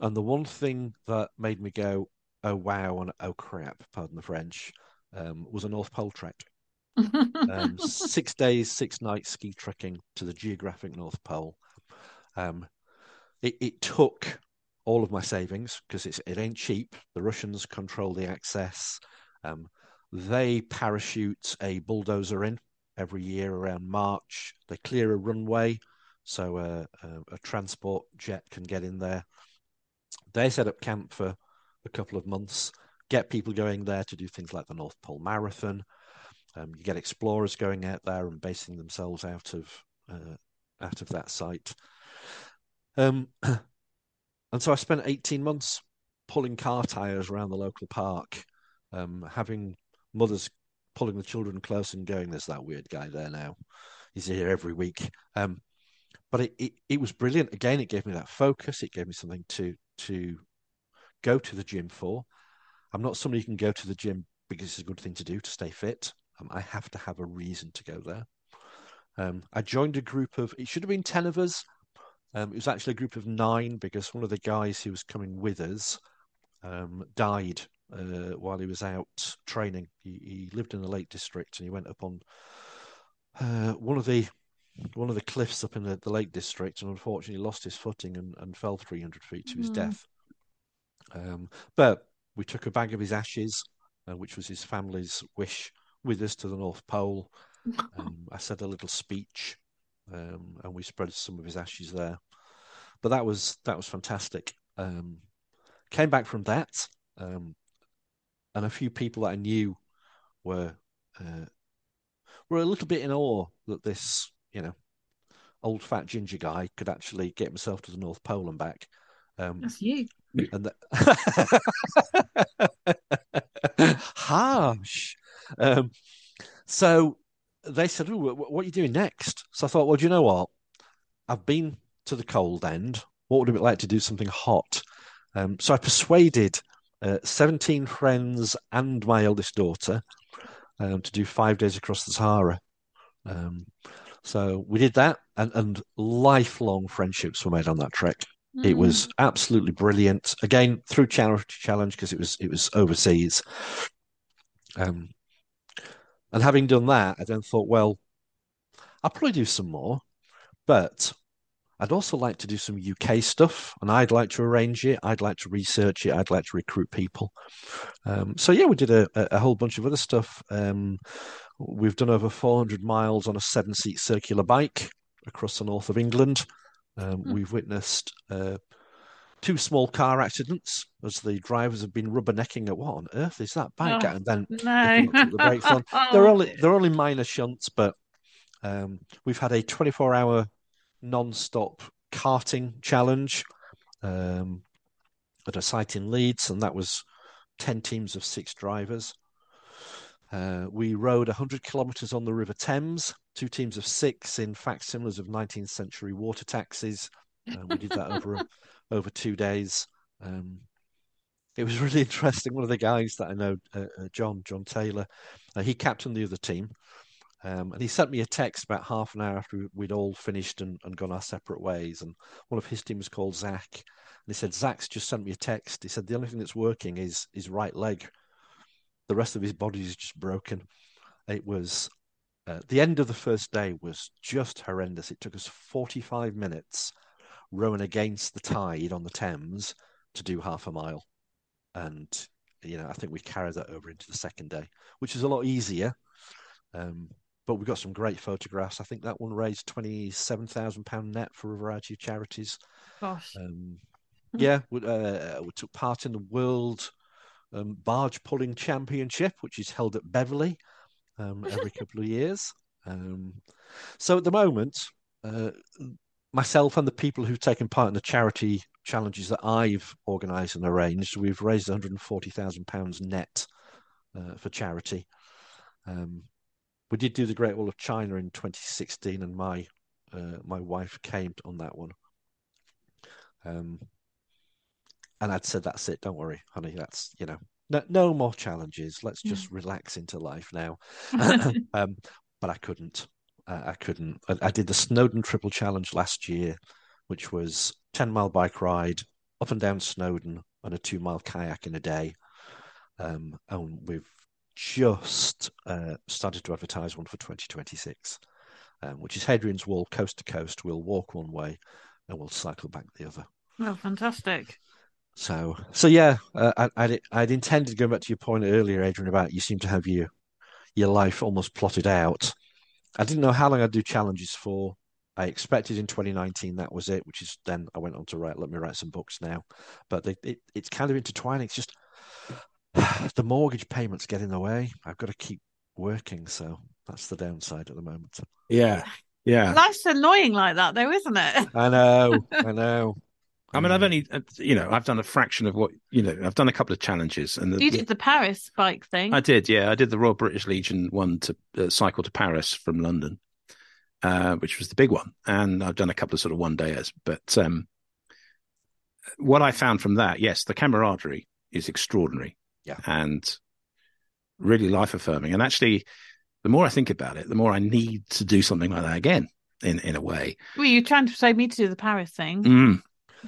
and the one thing that made me go, oh wow, and oh crap, pardon the French, um, was a North Pole trek. um, six days, six nights ski trekking to the geographic North Pole. Um, it, it took all of my savings because it ain't cheap. The Russians control the access. Um, they parachute a bulldozer in every year around March. They clear a runway so a, a, a transport jet can get in there. They set up camp for a couple of months, get people going there to do things like the North Pole Marathon. Um, you get explorers going out there and basing themselves out of uh, out of that site. Um, and so I spent 18 months pulling car tires around the local park, um, having mothers pulling the children close and going, "There's that weird guy there now. He's here every week." Um, but it, it, it was brilliant. Again, it gave me that focus. It gave me something to to go to the gym for. I'm not somebody who can go to the gym because it's a good thing to do to stay fit. Um, I have to have a reason to go there. Um, I joined a group of, it should have been 10 of us. Um, it was actually a group of nine because one of the guys who was coming with us um, died uh, while he was out training. He, he, lived in the Lake District and he went up on uh, one of the one of the cliffs up in the, the Lake District and unfortunately lost his footing and, and fell 300 feet to his mm. death. Um, but we took a bag of his ashes, uh, which was his family's wish, with us to the North Pole. Um, I said a little speech, um, and we spread some of his ashes there. But that was that was fantastic. Um, came back from that, um, and a few people that I knew were uh, were a little bit in awe that this, you know, old fat ginger guy could actually get himself to the North Pole and back. Um, That's you. And the... harsh. Um, so they said, what are you doing next? So I thought, well, do you know what? I've been to the cold end. What would it be like to do something hot? Um, so I persuaded uh, 17 friends and my eldest daughter um, to do five days across the Sahara. Um, so we did that, and, and lifelong friendships were made on that trek. Mm. It was mm. absolutely brilliant. Again, through charity challenge because it was it was overseas. Um, and having done that, I then thought, well, I'll probably do some more, but I'd also like to do some UK stuff, and I'd like to arrange it. I'd like to research it. I'd like to recruit people. Um, so yeah, we did a, a, whole bunch of other stuff. Um, we've done over 400 miles on a seven-seat circular bike across the north of England. Um, mm. We've witnessed uh, two small car accidents as the drivers have been rubbernecking at what on earth is that bike oh, and then no. the brakes on. They're only they're only minor shunts, but um, we've had a 24 hour non-stop karting challenge um, at a site in Leeds, and that was 10 teams of six drivers. Uh, we rode 100 kilometres on the River Thames, two teams of six in facsimiles of 19th century water taxis. Uh, we did that over over two days. Um, it was really interesting. One of the guys that I know, uh, uh, John John Taylor, uh, he captained the other team, um, and he sent me a text about half an hour after we'd all finished and, and gone our separate ways. And one of his team was called Zach, and he said Zach's just sent me a text. He said the only thing that's working is his right leg. The rest of his body is just broken. It was uh, the end of the first day was just horrendous. It took us 45 minutes rowing against the tide on the Thames to do half a mile. And, you know, I think we carried that over into the second day, which is a lot easier. Um, but we got some great photographs. I think that one raised £27,000 net for a variety of charities. Gosh. Um, yeah, we, uh, we, took part in the World um, Barge Pulling Championship, which is held at Beverley um, every couple of years. Um, so at the moment, uh, myself and the people who've taken part in the charity challenges that I've organised and arranged, we've raised 140,000 pounds net uh, for charity. Um, we did do the Great Wall of China in 2016, and my uh, my wife came on that one. Um, and I'd said, "That's it. Don't worry, honey. That's you know, no, no more challenges. Let's just relax into life now." um, but I couldn't. I, I couldn't. I, I, did the Snowdon Triple Challenge last year, which was ten mile bike ride up and down Snowdon and a two mile kayak in a day. Um, and we've just uh, started to advertise one for 2026, um, which is Hadrian's Wall coast to coast. We'll walk one way and we'll cycle back the other. Well, fantastic! So, so yeah, uh, I, I'd, I'd intended going back to your point earlier, Adrian, about you seem to have your your life almost plotted out. I didn't know how long I'd do challenges for. I expected in 2019 that was it, which is then I went on to write. Let me write some books now, but they, it, it's kind of intertwining. It's just the mortgage payments get in the way. I've got to keep working. So that's the downside at the moment. Yeah, yeah. Life's annoying like that, though, isn't it? I know, I know. I mean, I've Mm. only, uh, you know, I've done a fraction of what, you know, I've done a couple of challenges, and the, You did the Paris bike thing. I did, yeah, I did the Royal British Legion one to uh, cycle to Paris from London, uh, which was the big one, and I've done a couple of sort of one dayers. But um, what I found from that, yes, the camaraderie is extraordinary, Yeah. and really life affirming. And actually, the more I think about it, the more I need to do something like that again, in in a way. Were you trying to persuade me to do the Paris thing? Mm,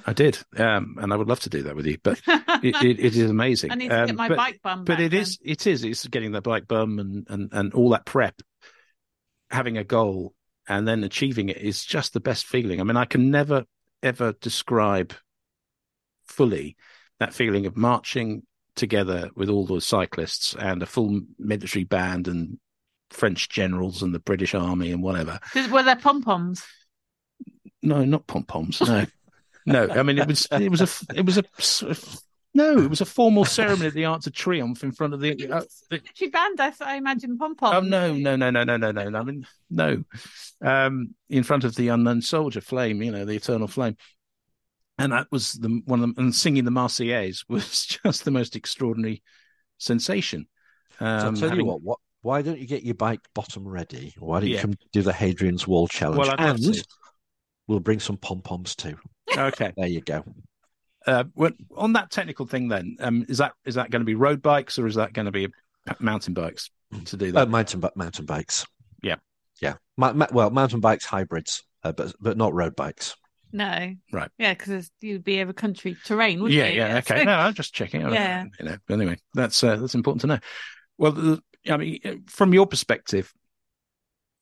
I did, um, and I would love to do that with you, but it, it, it is amazing. I need to Um, get my but, bike bum but back it then. is, it is, it's getting the bike bum and and and all that prep, having a goal and then achieving it is just the best feeling. I mean, I can never ever describe fully that feeling of marching together with all the cyclists and a full military band and French generals and the British Army and whatever. Were there pom poms? No, not pom poms. No, no. I mean, it was it was a it was a no. It was a formal ceremony at the Arc de Triomphe in front of the. Uh, the Military band, I, I imagine pom poms. oh no, no, no, no, no, no, no. I mean, no. Um, in front of the unknown soldier, flame. You know, the eternal flame. And that was the one of them. And singing the Marseillaise was just the most extraordinary sensation. So Um, I'll tell having- you what, what. Why don't you get your bike bottom ready? Why don't you Yeah. come do the Hadrian's Wall challenge? Well, I'd love and to. We'll bring some pom poms too. Okay. There you go. Uh, well, on that technical thing, then, um, is that is that going to be road bikes or is that going to be mountain bikes to do Uh, that? mountain mountain bikes. Yeah. yeah. Ma- ma- well, mountain bikes hybrids, uh, but but not road bikes. No. Right. Yeah, because you'd be over country terrain, wouldn't yeah, you? yeah, okay. No, I'm just checking. Yeah. you know. but Anyway, that's uh, that's important to know. Well, the, I mean, from your perspective,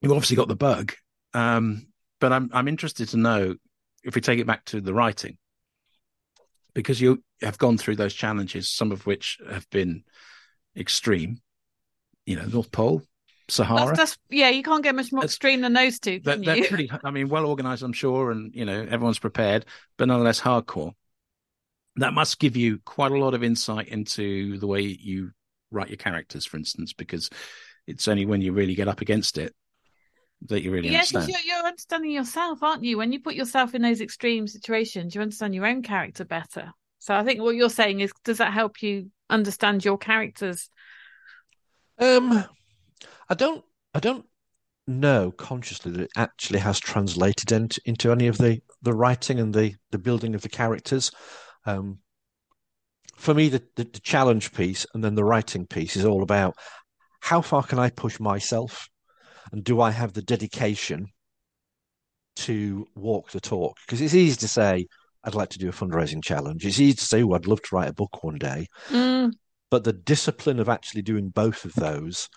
you've obviously got the bug, um, but I'm I'm interested to know if we take it back to the writing, because you have gone through those challenges, some of which have been extreme. You know, North Pole, Sahara. That's, that's yeah. You can't get much more That's- extreme than those two, They're, can they're pretty. I mean, well organized, I'm sure, and you know everyone's prepared, but nonetheless hardcore. That must give you quite a lot of insight into the way you write your characters, for instance, because it's only when you really get up against it that you really Yeah, because understand. you're, you're understanding yourself, aren't you? When you put yourself in those extreme situations, you understand your own character better. So I think what you're saying is, does that help you understand your characters? Um, I don't, I don't know consciously that it actually has translated into, into any of the the writing and the the building of the characters. Um, for me, the, the the challenge piece and then the writing piece is all about how far can I push myself, and do I have the dedication to walk the talk? Because it's easy to say I'd like to do a fundraising challenge. It's easy to say, oh, I'd love to write a book one day Mm, but the discipline of actually doing both of those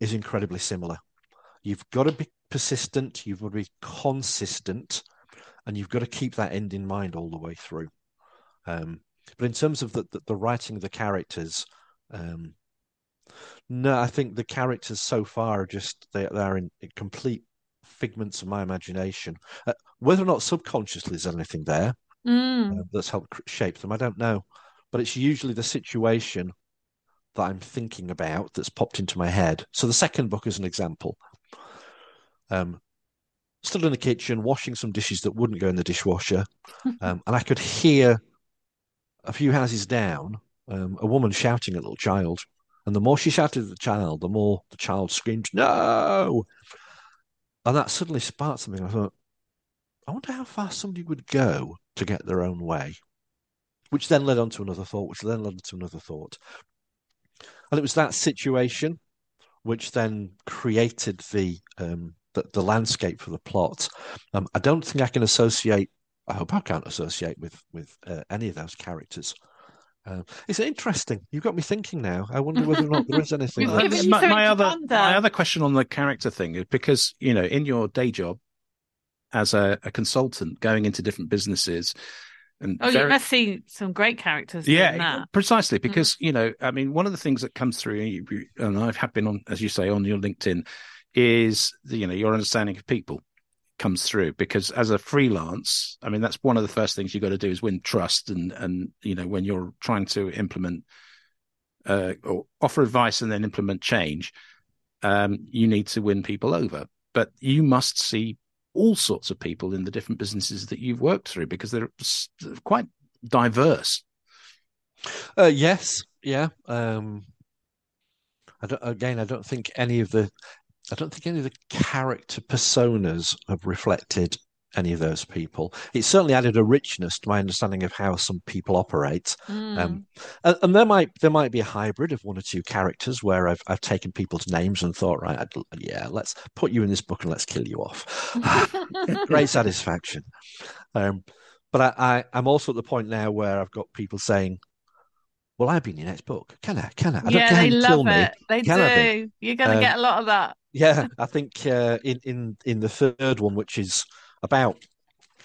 is incredibly similar. You've got to be persistent, you've got to be consistent, and you've got to keep that end in mind all the way through. Um, but in terms of the, the, the writing of the characters, um, no, I think the characters so far are just they in, in complete figments of my imagination. Uh, whether or not subconsciously there's anything there, mm. uh, that's helped shape them. I don't know, but it's usually the situation that I'm thinking about that's popped into my head. So the second book is an example. Um, stood in the kitchen washing some dishes that wouldn't go in the dishwasher, um, and I could hear a few houses down um, a woman shouting at a little child. And the more she shouted at the child, the more the child screamed, "No!" And that suddenly sparked something. I thought, I wonder how far somebody would go to get their own way. Which then led on to another thought, which then led on to another thought. And it was that situation which then created the um, the, the landscape for the plot. Um, I don't think I can associate. I hope I can't associate with with uh, any of those characters. Um, it's interesting. You've got me thinking now. I wonder whether or not there is anything. Well, there. my, my other my other question on the character thing is because you know in your day job as a, a consultant going into different businesses and Oh, you very- must see some great characters. yeah in that. precisely because you know i mean one of the things that comes through you- you- and i have been on as you say on your linkedin is the, you know your understanding of people comes through because as a freelance i mean that's one of the first things you've got to do is win trust and and you know when you're trying to implement uh, or offer advice and then implement change um, you need to win people over. But you must see all sorts of people in the different businesses that you've worked through because they're quite diverse. Uh, yes, yeah. Um, I again, I don't think any of the, I don't think any of the character personas have reflected any of those people. It certainly added a richness to my understanding of how some people operate. Mm. Um, and, and, there might there might be a hybrid of one or two characters where I've I've taken people's names and thought, right, I'd, yeah, let's put you in this book and let's kill you off. Great satisfaction. Um, but I, I am also at the point now where I've got people saying, "Well, I've been your next book. Can I? Can I? I yeah, they love it. Me. They can do. You're going to um, get a lot of that. Yeah, I think uh, in in in the third one, which is about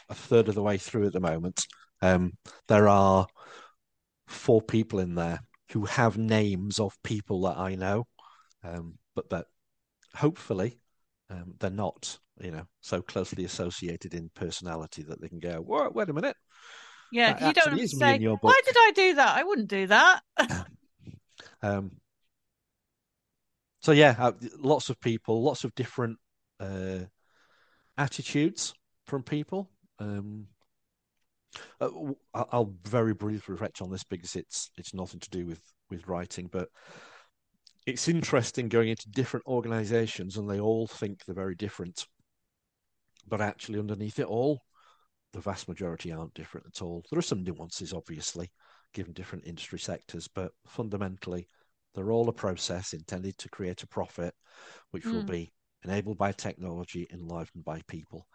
a third of the way through at the moment. Um, there are four people in there who have names of people that I know, um, but that hopefully um, they're not, you know, so closely associated in personality that they can go, wait a minute. Yeah, you don't say, why did I do that? I wouldn't do that. um, so yeah, uh, lots of people, lots of different uh, attitudes from people. Um, uh, I'll very briefly reflect on this because it's it's nothing to do with with writing, but it's interesting going into different organisations and they all think they're very different, but actually underneath it all, the vast majority aren't different at all. There are some nuances, obviously, given different industry sectors, but fundamentally, they're all a process intended to create a profit, which mm. will hmm. be enabled by technology, enlivened by people.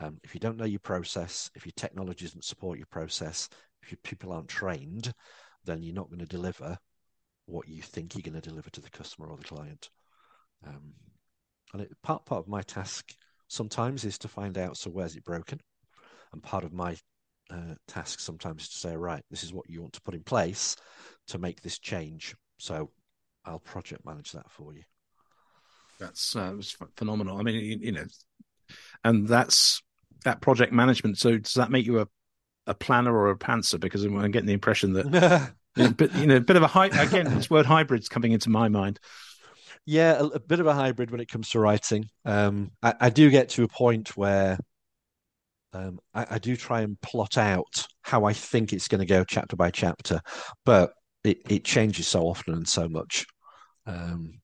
Um, if you don't know your process, if your technology doesn't support your process, if your people aren't trained, then you're not going to deliver what you think you're going to deliver to the customer or the client. Um, and it, part part of my task sometimes is to find out so where's it broken, and part of my uh, task sometimes is to say right, this is what you want to put in place to make this change. So I'll project manage that for you. That's uh, was phenomenal. I mean, you, you know, and that's that project management. So does that make you a a planner or a pantser? Because I'm getting the impression that, you know, but you know, a bit of a high again. This word hybrid's coming into my mind. Yeah, a, a, bit of a hybrid when it comes to writing. Um, I, I, do get to a point where um, I, I, do try and plot out how I think it's going to go chapter by chapter, but it, it changes so often and so much. Um,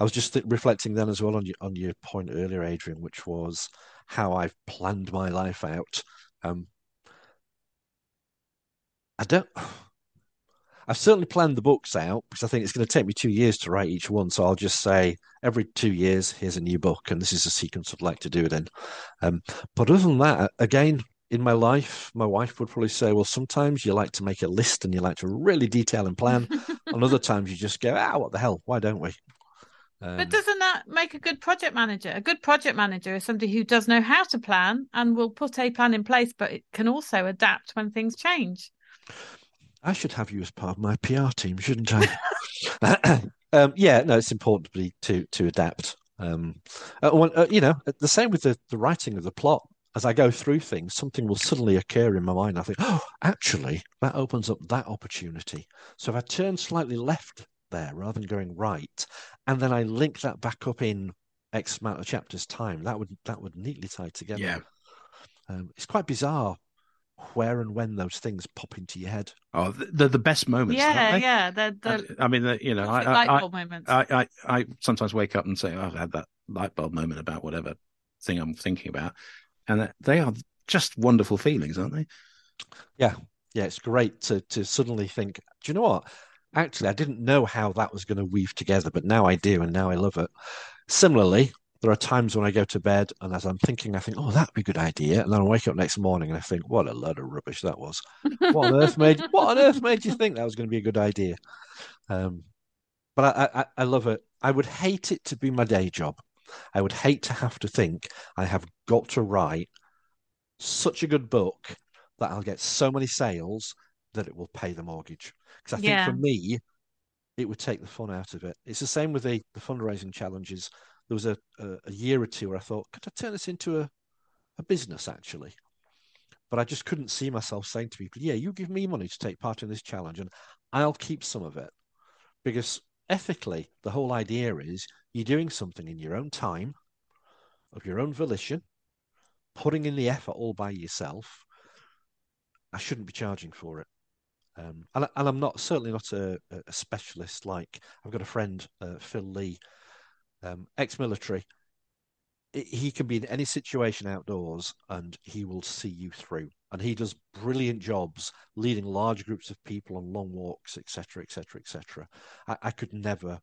I was just th- reflecting then as well on your on your point earlier, Adrian, which was how I've planned my life out. Um, I don't. I've certainly planned the books out because I think it's going to take me two years to write each one. So I'll just say every two years, here's a new book, and this is a sequence I'd like to do it in. Um, but other than that, again, in my life, my wife would probably say, well, sometimes you like to make a list and you like to really detail and plan. and other times you just go, ah, what the hell? Why don't we? Um, but doesn't that make a good project manager? A good project manager is somebody who does know how to plan and will put a plan in place, but it can also adapt when things change. I should have you as part of my PR team, shouldn't I? um, yeah, no, it's important to be, to to adapt. Um, uh, uh, you know, the same with the, the writing of the plot. As I go through things, something will suddenly occur in my mind. I think, oh, actually, that opens up that opportunity. So if I turn slightly left there rather than going right, and then I link that back up in X amount of chapters time. That would that would neatly tie together. Yeah, um, it's quite bizarre where and when those things pop into your head. Oh, they're the best moments. Yeah, yeah. They're, they're, I mean, you know, I, I, I, I, I, I sometimes wake up and say, oh, I've had that light bulb moment about whatever thing I'm thinking about, and they are just wonderful feelings, aren't they? Yeah, yeah. It's great to to suddenly think. Do you know what? actually, I didn't know how that was going to weave together, but now I do, and now I love it. Similarly, there are times when I go to bed and as I'm thinking, I think, oh, that'd be a good idea. And then I wake up next morning and I think, what a load of rubbish that was. What on earth made what on earth made you think that was going to be a good idea? Um, but I, I, I love it. I would hate it to be my day job. I would hate to have to think I have got to write such a good book that I'll get so many sales that it will pay the mortgage. Because I think yeah. for me, it would take the fun out of it. It's the same with the, the fundraising challenges. There was a, a, a year or two where I thought, could I turn this into a, a business actually? But I just couldn't see myself saying to people, yeah, you give me money to take part in this challenge and I'll keep some of it. Because ethically, the whole idea is you're doing something in your own time, of your own volition, putting in the effort all by yourself. I shouldn't be charging for it. Um, and, and, I'm not certainly not a, a, specialist. Like I've got a friend, uh, Phil Lee, um, ex-military. He can be in any situation outdoors, and he will see you through. And he does brilliant jobs leading large groups of people on long walks, etc., etc., etc. I could never,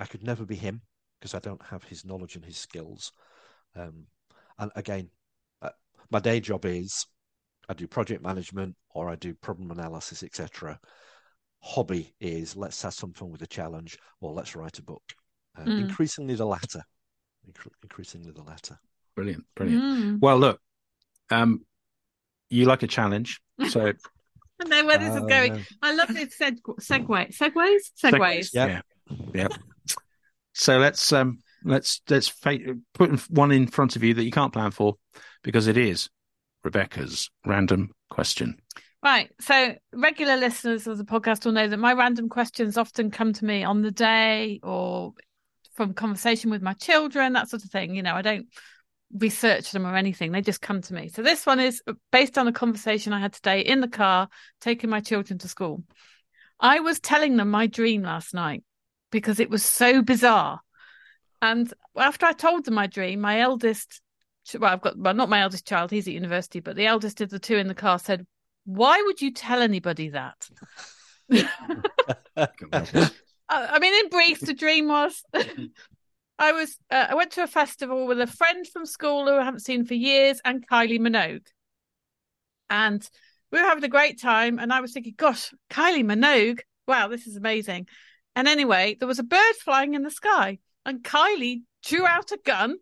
I could never be him because I don't have his knowledge and his skills. Um, and again, uh, my day job is I do project management or I do problem analysis, etc. Hobby is let's have some fun with a challenge or let's write a book. Uh, mm. Increasingly the latter. Increasingly the latter. Brilliant, brilliant. Mm. Well, look, um, you like a challenge, so. I know where this uh, is going. I love this seg- segue. Segways? Segways. Yeah. Yeah. so let's um let's let's put one in front of you that you can't plan for because it is Rebecca's random question. Right. So, regular listeners of the podcast will know that my random questions often come to me on the day or from conversation with my children, that sort of thing. You know, I don't research them or anything, they just come to me. So, this one is based on a conversation I had today in the car taking my children to school. I was telling them my dream last night because it was so bizarre. And after I told them my dream, my eldest well, I've got well, not my eldest child, he's at university, but the eldest of the two in the car said, Why would you tell anybody that? I mean, in brief, the dream was I was uh, I went to a festival with a friend from school who I haven't seen for years and Kylie Minogue. And we were having a great time. And I was thinking, gosh, Kylie Minogue, wow, this is amazing. And anyway, there was a bird flying in the sky, and Kylie drew out a gun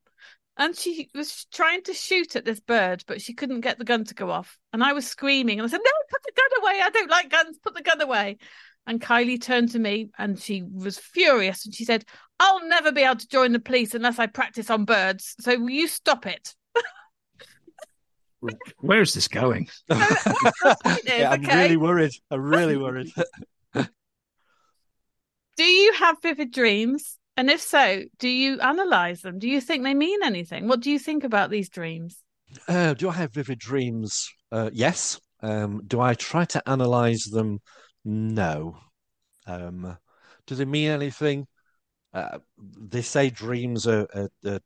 and she was trying to shoot at this bird, but she couldn't get the gun to go off. And I was screaming, and I said, "No, put the gun away! I don't like guns. Put the gun away!" And Kylie turned to me, and she was furious, and she said, "I'll never be able to join the police unless I practice on birds. So will you stop it?" Where is this going? So is, yeah, I'm okay? really worried. I'm really worried. Do you have vivid dreams? And if so, do you analyze them? Do you think they mean anything? What do you think about these dreams? Uh, do I have vivid dreams? Uh, yes. Um, do I try to analyze them? No. Um, do they mean anything? Uh, they say dreams are, are, are,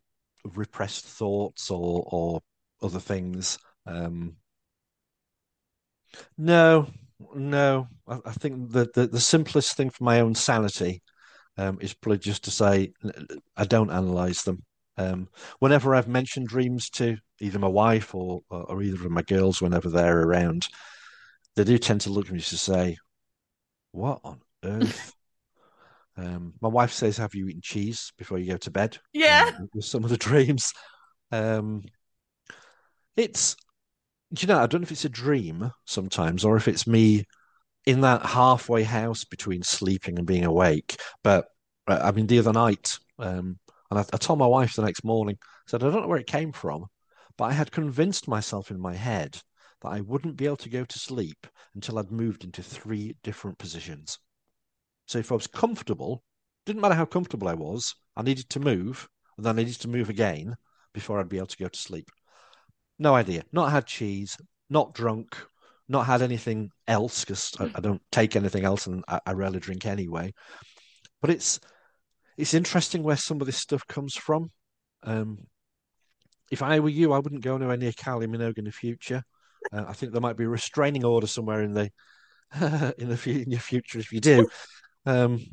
repressed thoughts or, or other things. Um, no, no. I, I think the, the, the simplest thing for my own sanity um, is probably just to say I don't analyze them. Um, whenever I've mentioned dreams to either my wife or, or either of my girls, whenever they're around, they do tend to look at me to say, "What on earth?" um, my wife says, "Have you eaten cheese before you go to bed?" Yeah, um, with some of the dreams. Um, it's, you know, I don't know if it's a dream sometimes or if it's me in that halfway house between sleeping and being awake. But uh, I mean, the other night, um, and I, I, told my wife the next morning, I said, I don't know where it came from, but I had convinced myself in my head that I wouldn't be able to go to sleep until I'd moved into three different positions. So if I was comfortable, didn't matter how comfortable I was, I needed to move, and then I needed to move again before I'd be able to go to sleep. No idea. Not had cheese, not drunk, not had anything else because I, I, don't take anything else and I, I, rarely drink anyway. But it's it's interesting where some of this stuff comes from. Um, if I were you, I wouldn't go anywhere near Kylie Minogue in the future. Uh, I think there might be a restraining order somewhere in the in the in your future if you do. Um,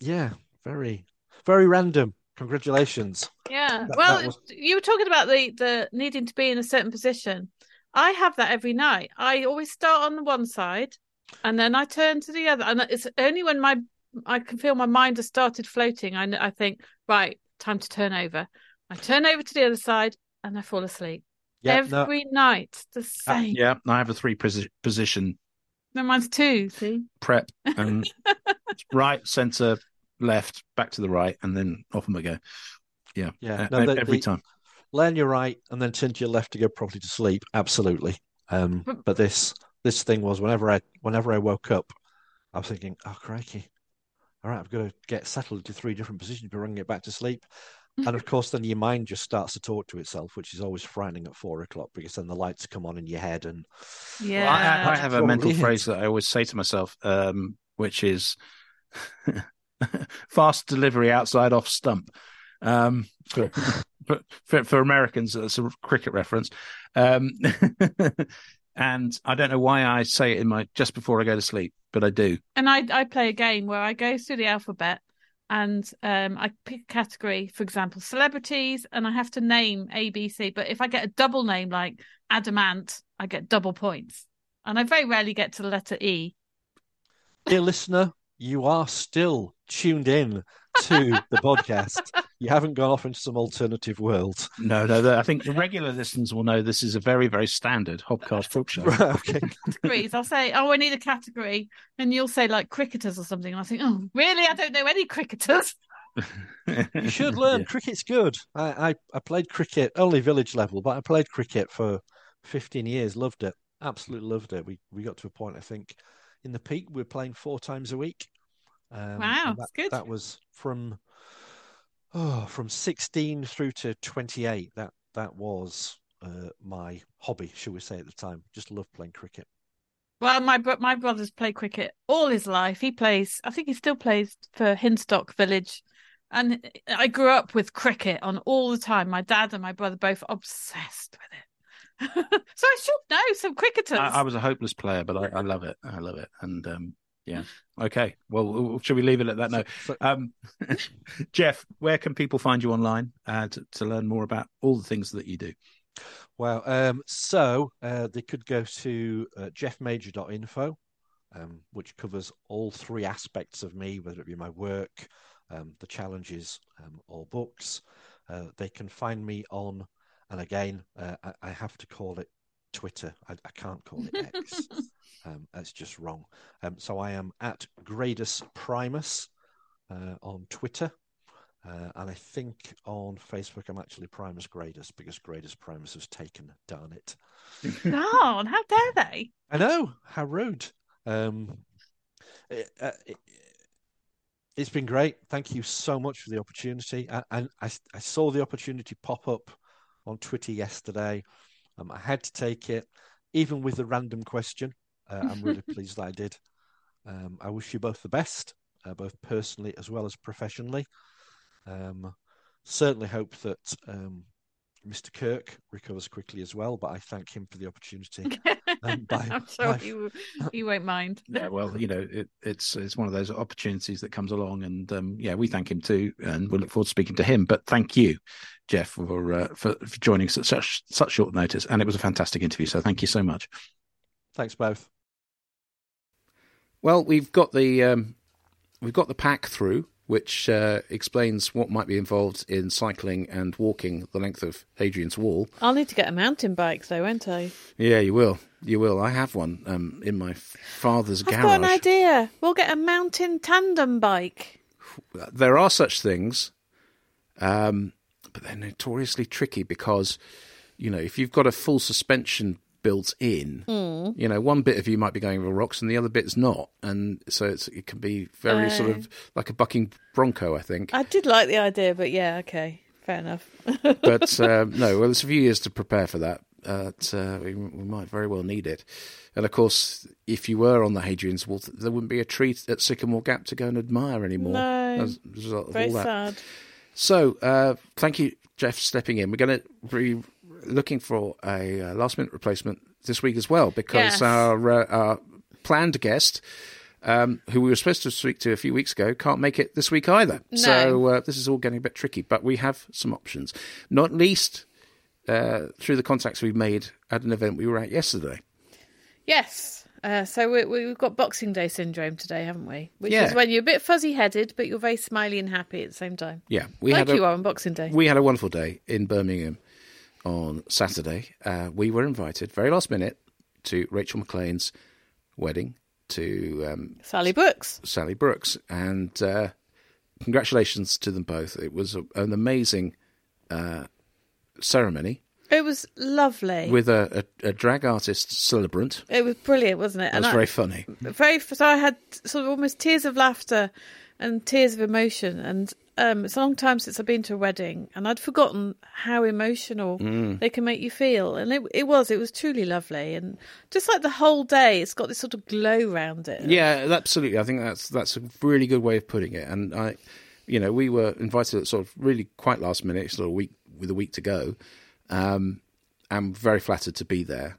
yeah, very very random. Congratulations. Yeah. That, well, that was... you were talking about the the needing to be in a certain position. I have that every night. I always start on the one side and then I turn to the other. And it's only when my I can feel my mind has started floating. I, I think, right, time to turn over. I turn over to the other side and I fall asleep. Yeah, every no. night, the uh, same. Uh, yeah, I have a three posi- position. No, mine's two. See, prep and right, center, left, back to the right, and then off them I go. Yeah, yeah. No, the, every the, time lay on your right and then turn to your left to go properly to sleep. Absolutely. Um, but this this thing was whenever I whenever I woke up, I was thinking, oh crikey, all right, I've got to get settled to three different positions before I can get back to sleep. And of course, then your mind just starts to talk to itself, which is always frightening at four o'clock because then the lights come on in your head and Yeah. Well, I, I have a mental is. phrase that I always say to myself, um, which is fast delivery outside off stump. Um, for, for, for, for Americans, that's a cricket reference. Um, and I don't know why I say it in my just before I go to sleep, but I do. and I I play a game where I go through the alphabet and um I pick a category, for example, celebrities, and I have to name A, B, C. But if I get a double name like Adam Ant, I get double points. And I very rarely get to the letter E. dear listener, you are still tuned in to the podcast. You haven't gone off into some alternative world. No, no, the- I think the regular listeners will know this is a very, very standard Hobcast book show. Right, okay. Categories. I'll say, oh, I need a category, and you'll say like cricketers or something. And I think, oh, really? I don't know any cricketers. You should learn. Yeah. Cricket's good. I, I, I played cricket only village level, but I played cricket for 15 years. Loved it. Absolutely loved it. We we got to a point, I think, in the peak, we were playing four times a week. Um, Wow, that, good. That was from oh, from 16 through to 28. That that was uh, my hobby, shall we say, at the time. Just loved playing cricket. Well, my bro- my brother's played cricket all his life. He plays. I think he still plays for Hinstock Village, and I grew up with cricket on all the time. My dad and my brother both obsessed with it. so I should know some cricketers. I, I was a hopeless player, but I, I love it. I love it. And um, yeah, okay. Well, should we leave it at that note? So- Um, Geoff, where can people find you online uh, to, to learn more about all the things that you do? Well, um, so uh, they could go to uh, geoffmajor.info, um, which covers all three aspects of me, whether it be my work, um, the challenges, um, or books. Uh, they can find me on, and again, uh, I, I have to call it Twitter. I, I can't call it X. um, that's just wrong. Um, so I am at Gradus Primus uh, on Twitter. Uh, and I think on Facebook I'm actually Primus Gradus because Gradus Primus was taken. Darn it! God, how dare they? I know how rude. Um, it, uh, it, has been great. Thank you so much for the opportunity. I, I, I saw the opportunity pop up on Twitter yesterday. Um, I had to take it, even with the random question. Uh, I'm really pleased that I did. Um, I wish you both the best, uh, both personally as well as professionally. Um, certainly hope that um, Mr. Kirk recovers quickly as well, but I thank him for the opportunity. Um, by- I'm sure by- he, will- he won't mind. Yeah, well, you know, it, it's it's one of those opportunities that comes along, and um, yeah, we thank him too, and we look forward to speaking to him. But thank you, Geoff, for uh, for, for joining us at such such short notice, and it was a fantastic interview. So thank you so much. Thanks both. Well, we've got the um, we've got the pack through, which uh, explains what might be involved in cycling and walking the length of Hadrian's Wall. I'll need to get a mountain bike, though, won't I? Yeah, you will. You will. I have one um, in my father's I've garage. got an idea. We'll get a mountain tandem bike. there are such things, um, but they're notoriously tricky because, you know, if you've got a full suspension built in, you know, one bit of you might be going over rocks and the other bit's not, and so it's, it can be very sort of like a bucking bronco, I think. I did like the idea, but yeah, okay, fair enough. but um, no, well, it's a few years to prepare for that. Uh, uh, we, we might very well need it. And of course, if you were on the Hadrian's Wall, there wouldn't be a tree at Sycamore Gap to go and admire anymore. No. as a result of Very all that. sad. So, uh, thank you, Geoff, stepping in. We're going to be looking for a uh, last minute replacement this week as well because Yes. our, uh, our planned guest, um, who we were supposed to speak to a few weeks ago, can't make it this week either. So, uh, this is all getting a bit tricky, but we have some options, not least uh, through the contacts we've made at an event we were at yesterday. Yes. Uh, so we, we've got Boxing Day syndrome today, haven't we? Which Yeah. is when you're a bit fuzzy-headed, but you're very smiley and happy at the same time. Yeah, we like had a, you are on Boxing Day. we had a wonderful day in Birmingham on Saturday. Uh, we were invited very last minute to Rachel McLean's wedding to um, Sally Brooks. Sally Brooks, and uh, congratulations to them both. It was a, an amazing uh, ceremony It was lovely. with a, a, a drag artist celebrant. It was brilliant, wasn't it? That was I- very funny. very so I had sort of almost tears of laughter and tears of emotion. And um, it's a long time since I've been to a wedding, and I'd forgotten how emotional Mm. they can make you feel. And it, it was, it was truly lovely. And just like the whole day, it's got this sort of glow round it. Yeah, absolutely. I think that's that's a really good way of putting it. And I, you know, we were invited at sort of really quite last minute, sort of week with a week to go. Um, I'm very flattered to be there.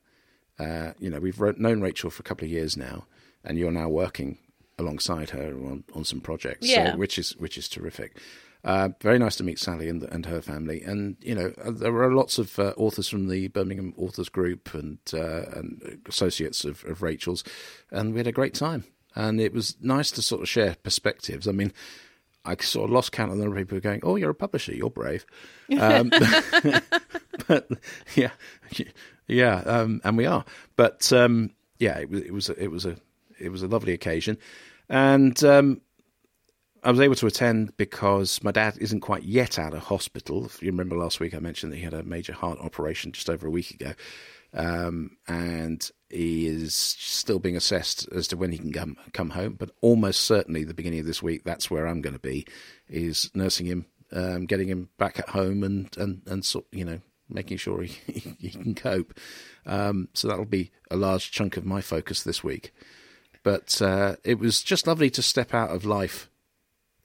Uh, you know, we've known Rachel for a couple of years now, and you're now working alongside her on, on some projects, Yeah. so, which is which is terrific. Uh, very nice to meet Sally and, and her family, and you know uh, there are lots of uh, authors from the Birmingham Authors Group and uh, and associates of, of Rachel's, and we had a great time. And it was nice to sort of share perspectives. I mean, I sort of lost count of the number of people going, "Oh, you're a publisher, you're brave," um, but yeah, yeah, um, and we are. But um, yeah, it was it was a, it was a it was a lovely occasion, and um, I was able to attend because my dad isn't quite yet out of hospital. If you remember last week, I mentioned that he had a major heart operation just over a week ago, um, and he is still being assessed as to when he can come come home. But almost certainly, the beginning of this week, that's where I'm going to be, is nursing him, um, getting him back at home, and and and sort you know making sure he he can cope. Um, so that'll be a large chunk of my focus this week. But uh, it was just lovely to step out of life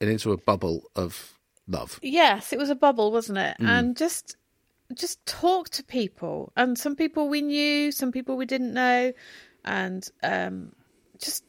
and into a bubble of love. Yes, it was a bubble, wasn't it? Mm. And just just talk to people. And some people we knew, some people we didn't know, and um, just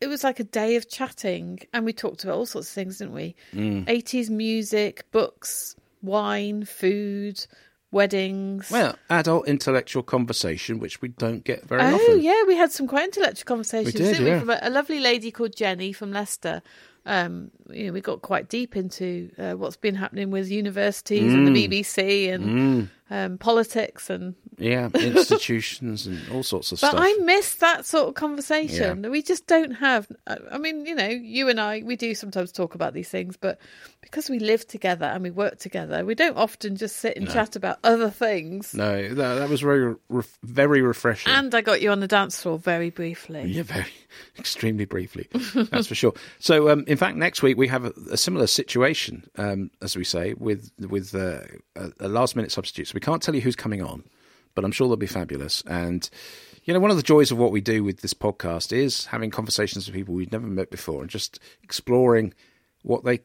it was like a day of chatting, and we talked about all sorts of things, didn't we? Mm. Eighties music, books, wine, food, weddings. Well, adult intellectual conversation, which we don't get very oh often. Oh, yeah, we had some quite intellectual conversations. We did, didn't yeah. we? From a, a lovely lady called Jenny from Leicester. Um, you know, we got quite deep into uh, what's been happening with universities and the Mm. BBC and um, politics and. Yeah, institutions and all sorts of But stuff. But I miss that sort of conversation that we just don't have. I mean, you know, you and I, we do sometimes talk about these things, but because we live together and we work together, we don't often just sit and chat about other things. no, that, that was very, ref- very refreshing. And I got you on the dance floor very briefly. Yeah, very extremely briefly. That's for sure. So, um, in fact, next week we have a, a similar situation, um, as we say, with with uh, a, a last minute substitute. So we can't tell you who's coming on, but I'm sure they'll be fabulous. And you know, one of the joys of what we do with this podcast is having conversations with people we've never met before and just exploring what they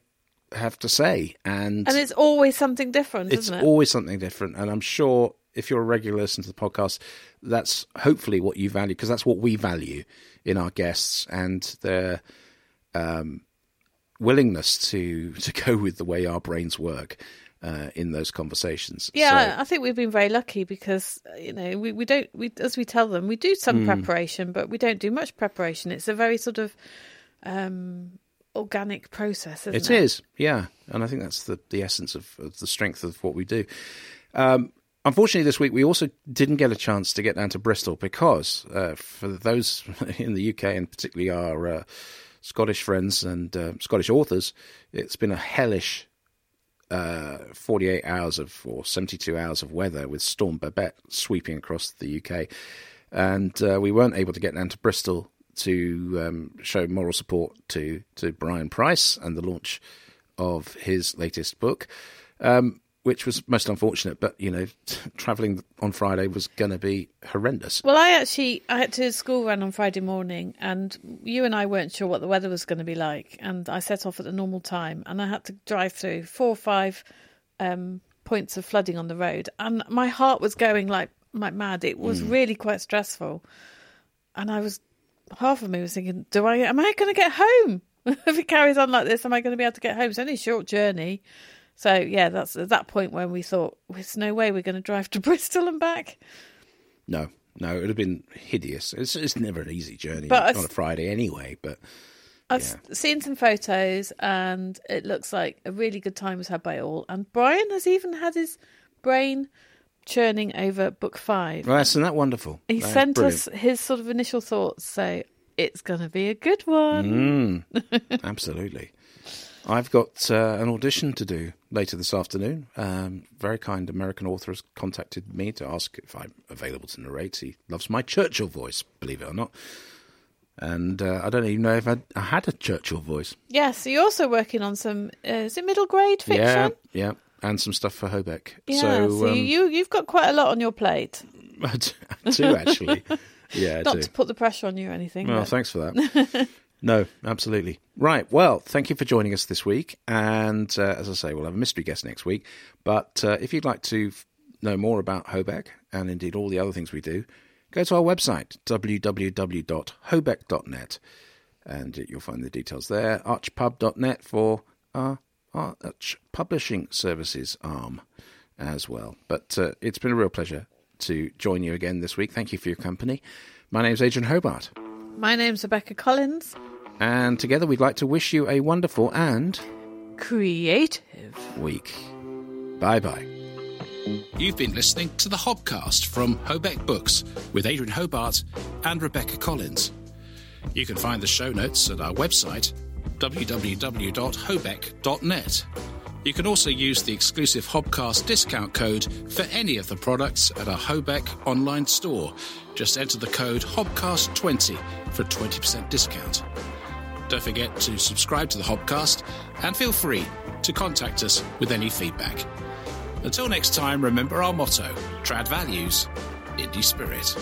have to say. And And it's always something different, it's isn't it? always something different. And I'm sure if you're a regular listener to the podcast, that's hopefully what you value because that's what we value in our guests and their um, willingness to to go with the way our brains work uh, in those conversations. Yeah, So- I- think we've been very lucky because you know we, we don't we as we tell them we do some Hmm. preparation, but we don't do much preparation. It's a very sort of um, organic process, isn't it? It is, yeah, and I think that's the the essence of, of the strength of what we do. Um, unfortunately, this week we also didn't get a chance to get down to Bristol because uh, for those in the UK and particularly our uh, Scottish friends and uh, Scottish authors, it's been a hellish. Uh, 48 hours of or 72 hours of weather with Storm Babette sweeping across the UK, and uh, we weren't able to get down to Bristol to um, show moral support to to Brian Price and the launch of his latest book, um, which was most unfortunate. But you know, traveling on Friday was going to be horrendous. Well, I actually I had to school run on Friday morning, and you and I weren't sure what the weather was going to be like, and I set off at the normal time, and I had to drive through four or five um, points of flooding on the road, and my heart was going like like mad. It was really quite stressful, and I was half of me was thinking, do I am I going to get home if it carries on like this? Am I going to be able to get home? It's only a short journey. So yeah, that's at that point when we thought there's no way we're going to drive to Bristol and back. No, no, it would have been hideous. It's, it's never an easy journey But on a Friday anyway. But I've Yeah. seen some photos, and it looks like a really good time was had by all. And Brian has even had his brain churning over book five. Right, isn't that wonderful? He That sent us his sort of initial thoughts, so it's going to be a good one. Mm, absolutely. I've got uh, an audition to do later this afternoon. Um, very kind American author has contacted me to ask if I'm available to narrate. He loves my Churchill voice, believe it or not. And uh, I don't even know if I, I had a Churchill voice. Yes, so you're also working on some. Uh, is it middle grade fiction? Yeah, yeah, and some stuff for Hobeck. Yeah, so, so um, you you've got quite a lot on your plate. I do actually. Yeah, I Not do. to put the pressure on you or anything. Well, but- thanks for that. no, absolutely. Right. Well, thank you for joining us this week. And uh, as I say, we'll have a mystery guest next week. But uh, if you'd like to f- know more about Hobeck and indeed all the other things we do, go to our website, www.hobeck.net, and you'll find the details there. Archpub.net for our Arch Publishing Services arm as well. But uh, it's been a real pleasure to join you again this week. Thank you for your company. My name's Adrian Hobart. My name's Rebecca Collins. And together we'd like to wish you a wonderful and Creative. week. Bye bye. You've been listening to the Hobcast from Hobeck Books with Adrian Hobart and Rebecca Collins. You can find the show notes at our website, www.hobeck.net. You can also use the exclusive Hobcast discount code for any of the products at our Hobeck online store. Just enter the code HOBCAST20 for a 20% discount. Don't forget to subscribe to the Hobcast and feel free to contact us with any feedback. Until next time, remember our motto Trad Values, Indie Spirit.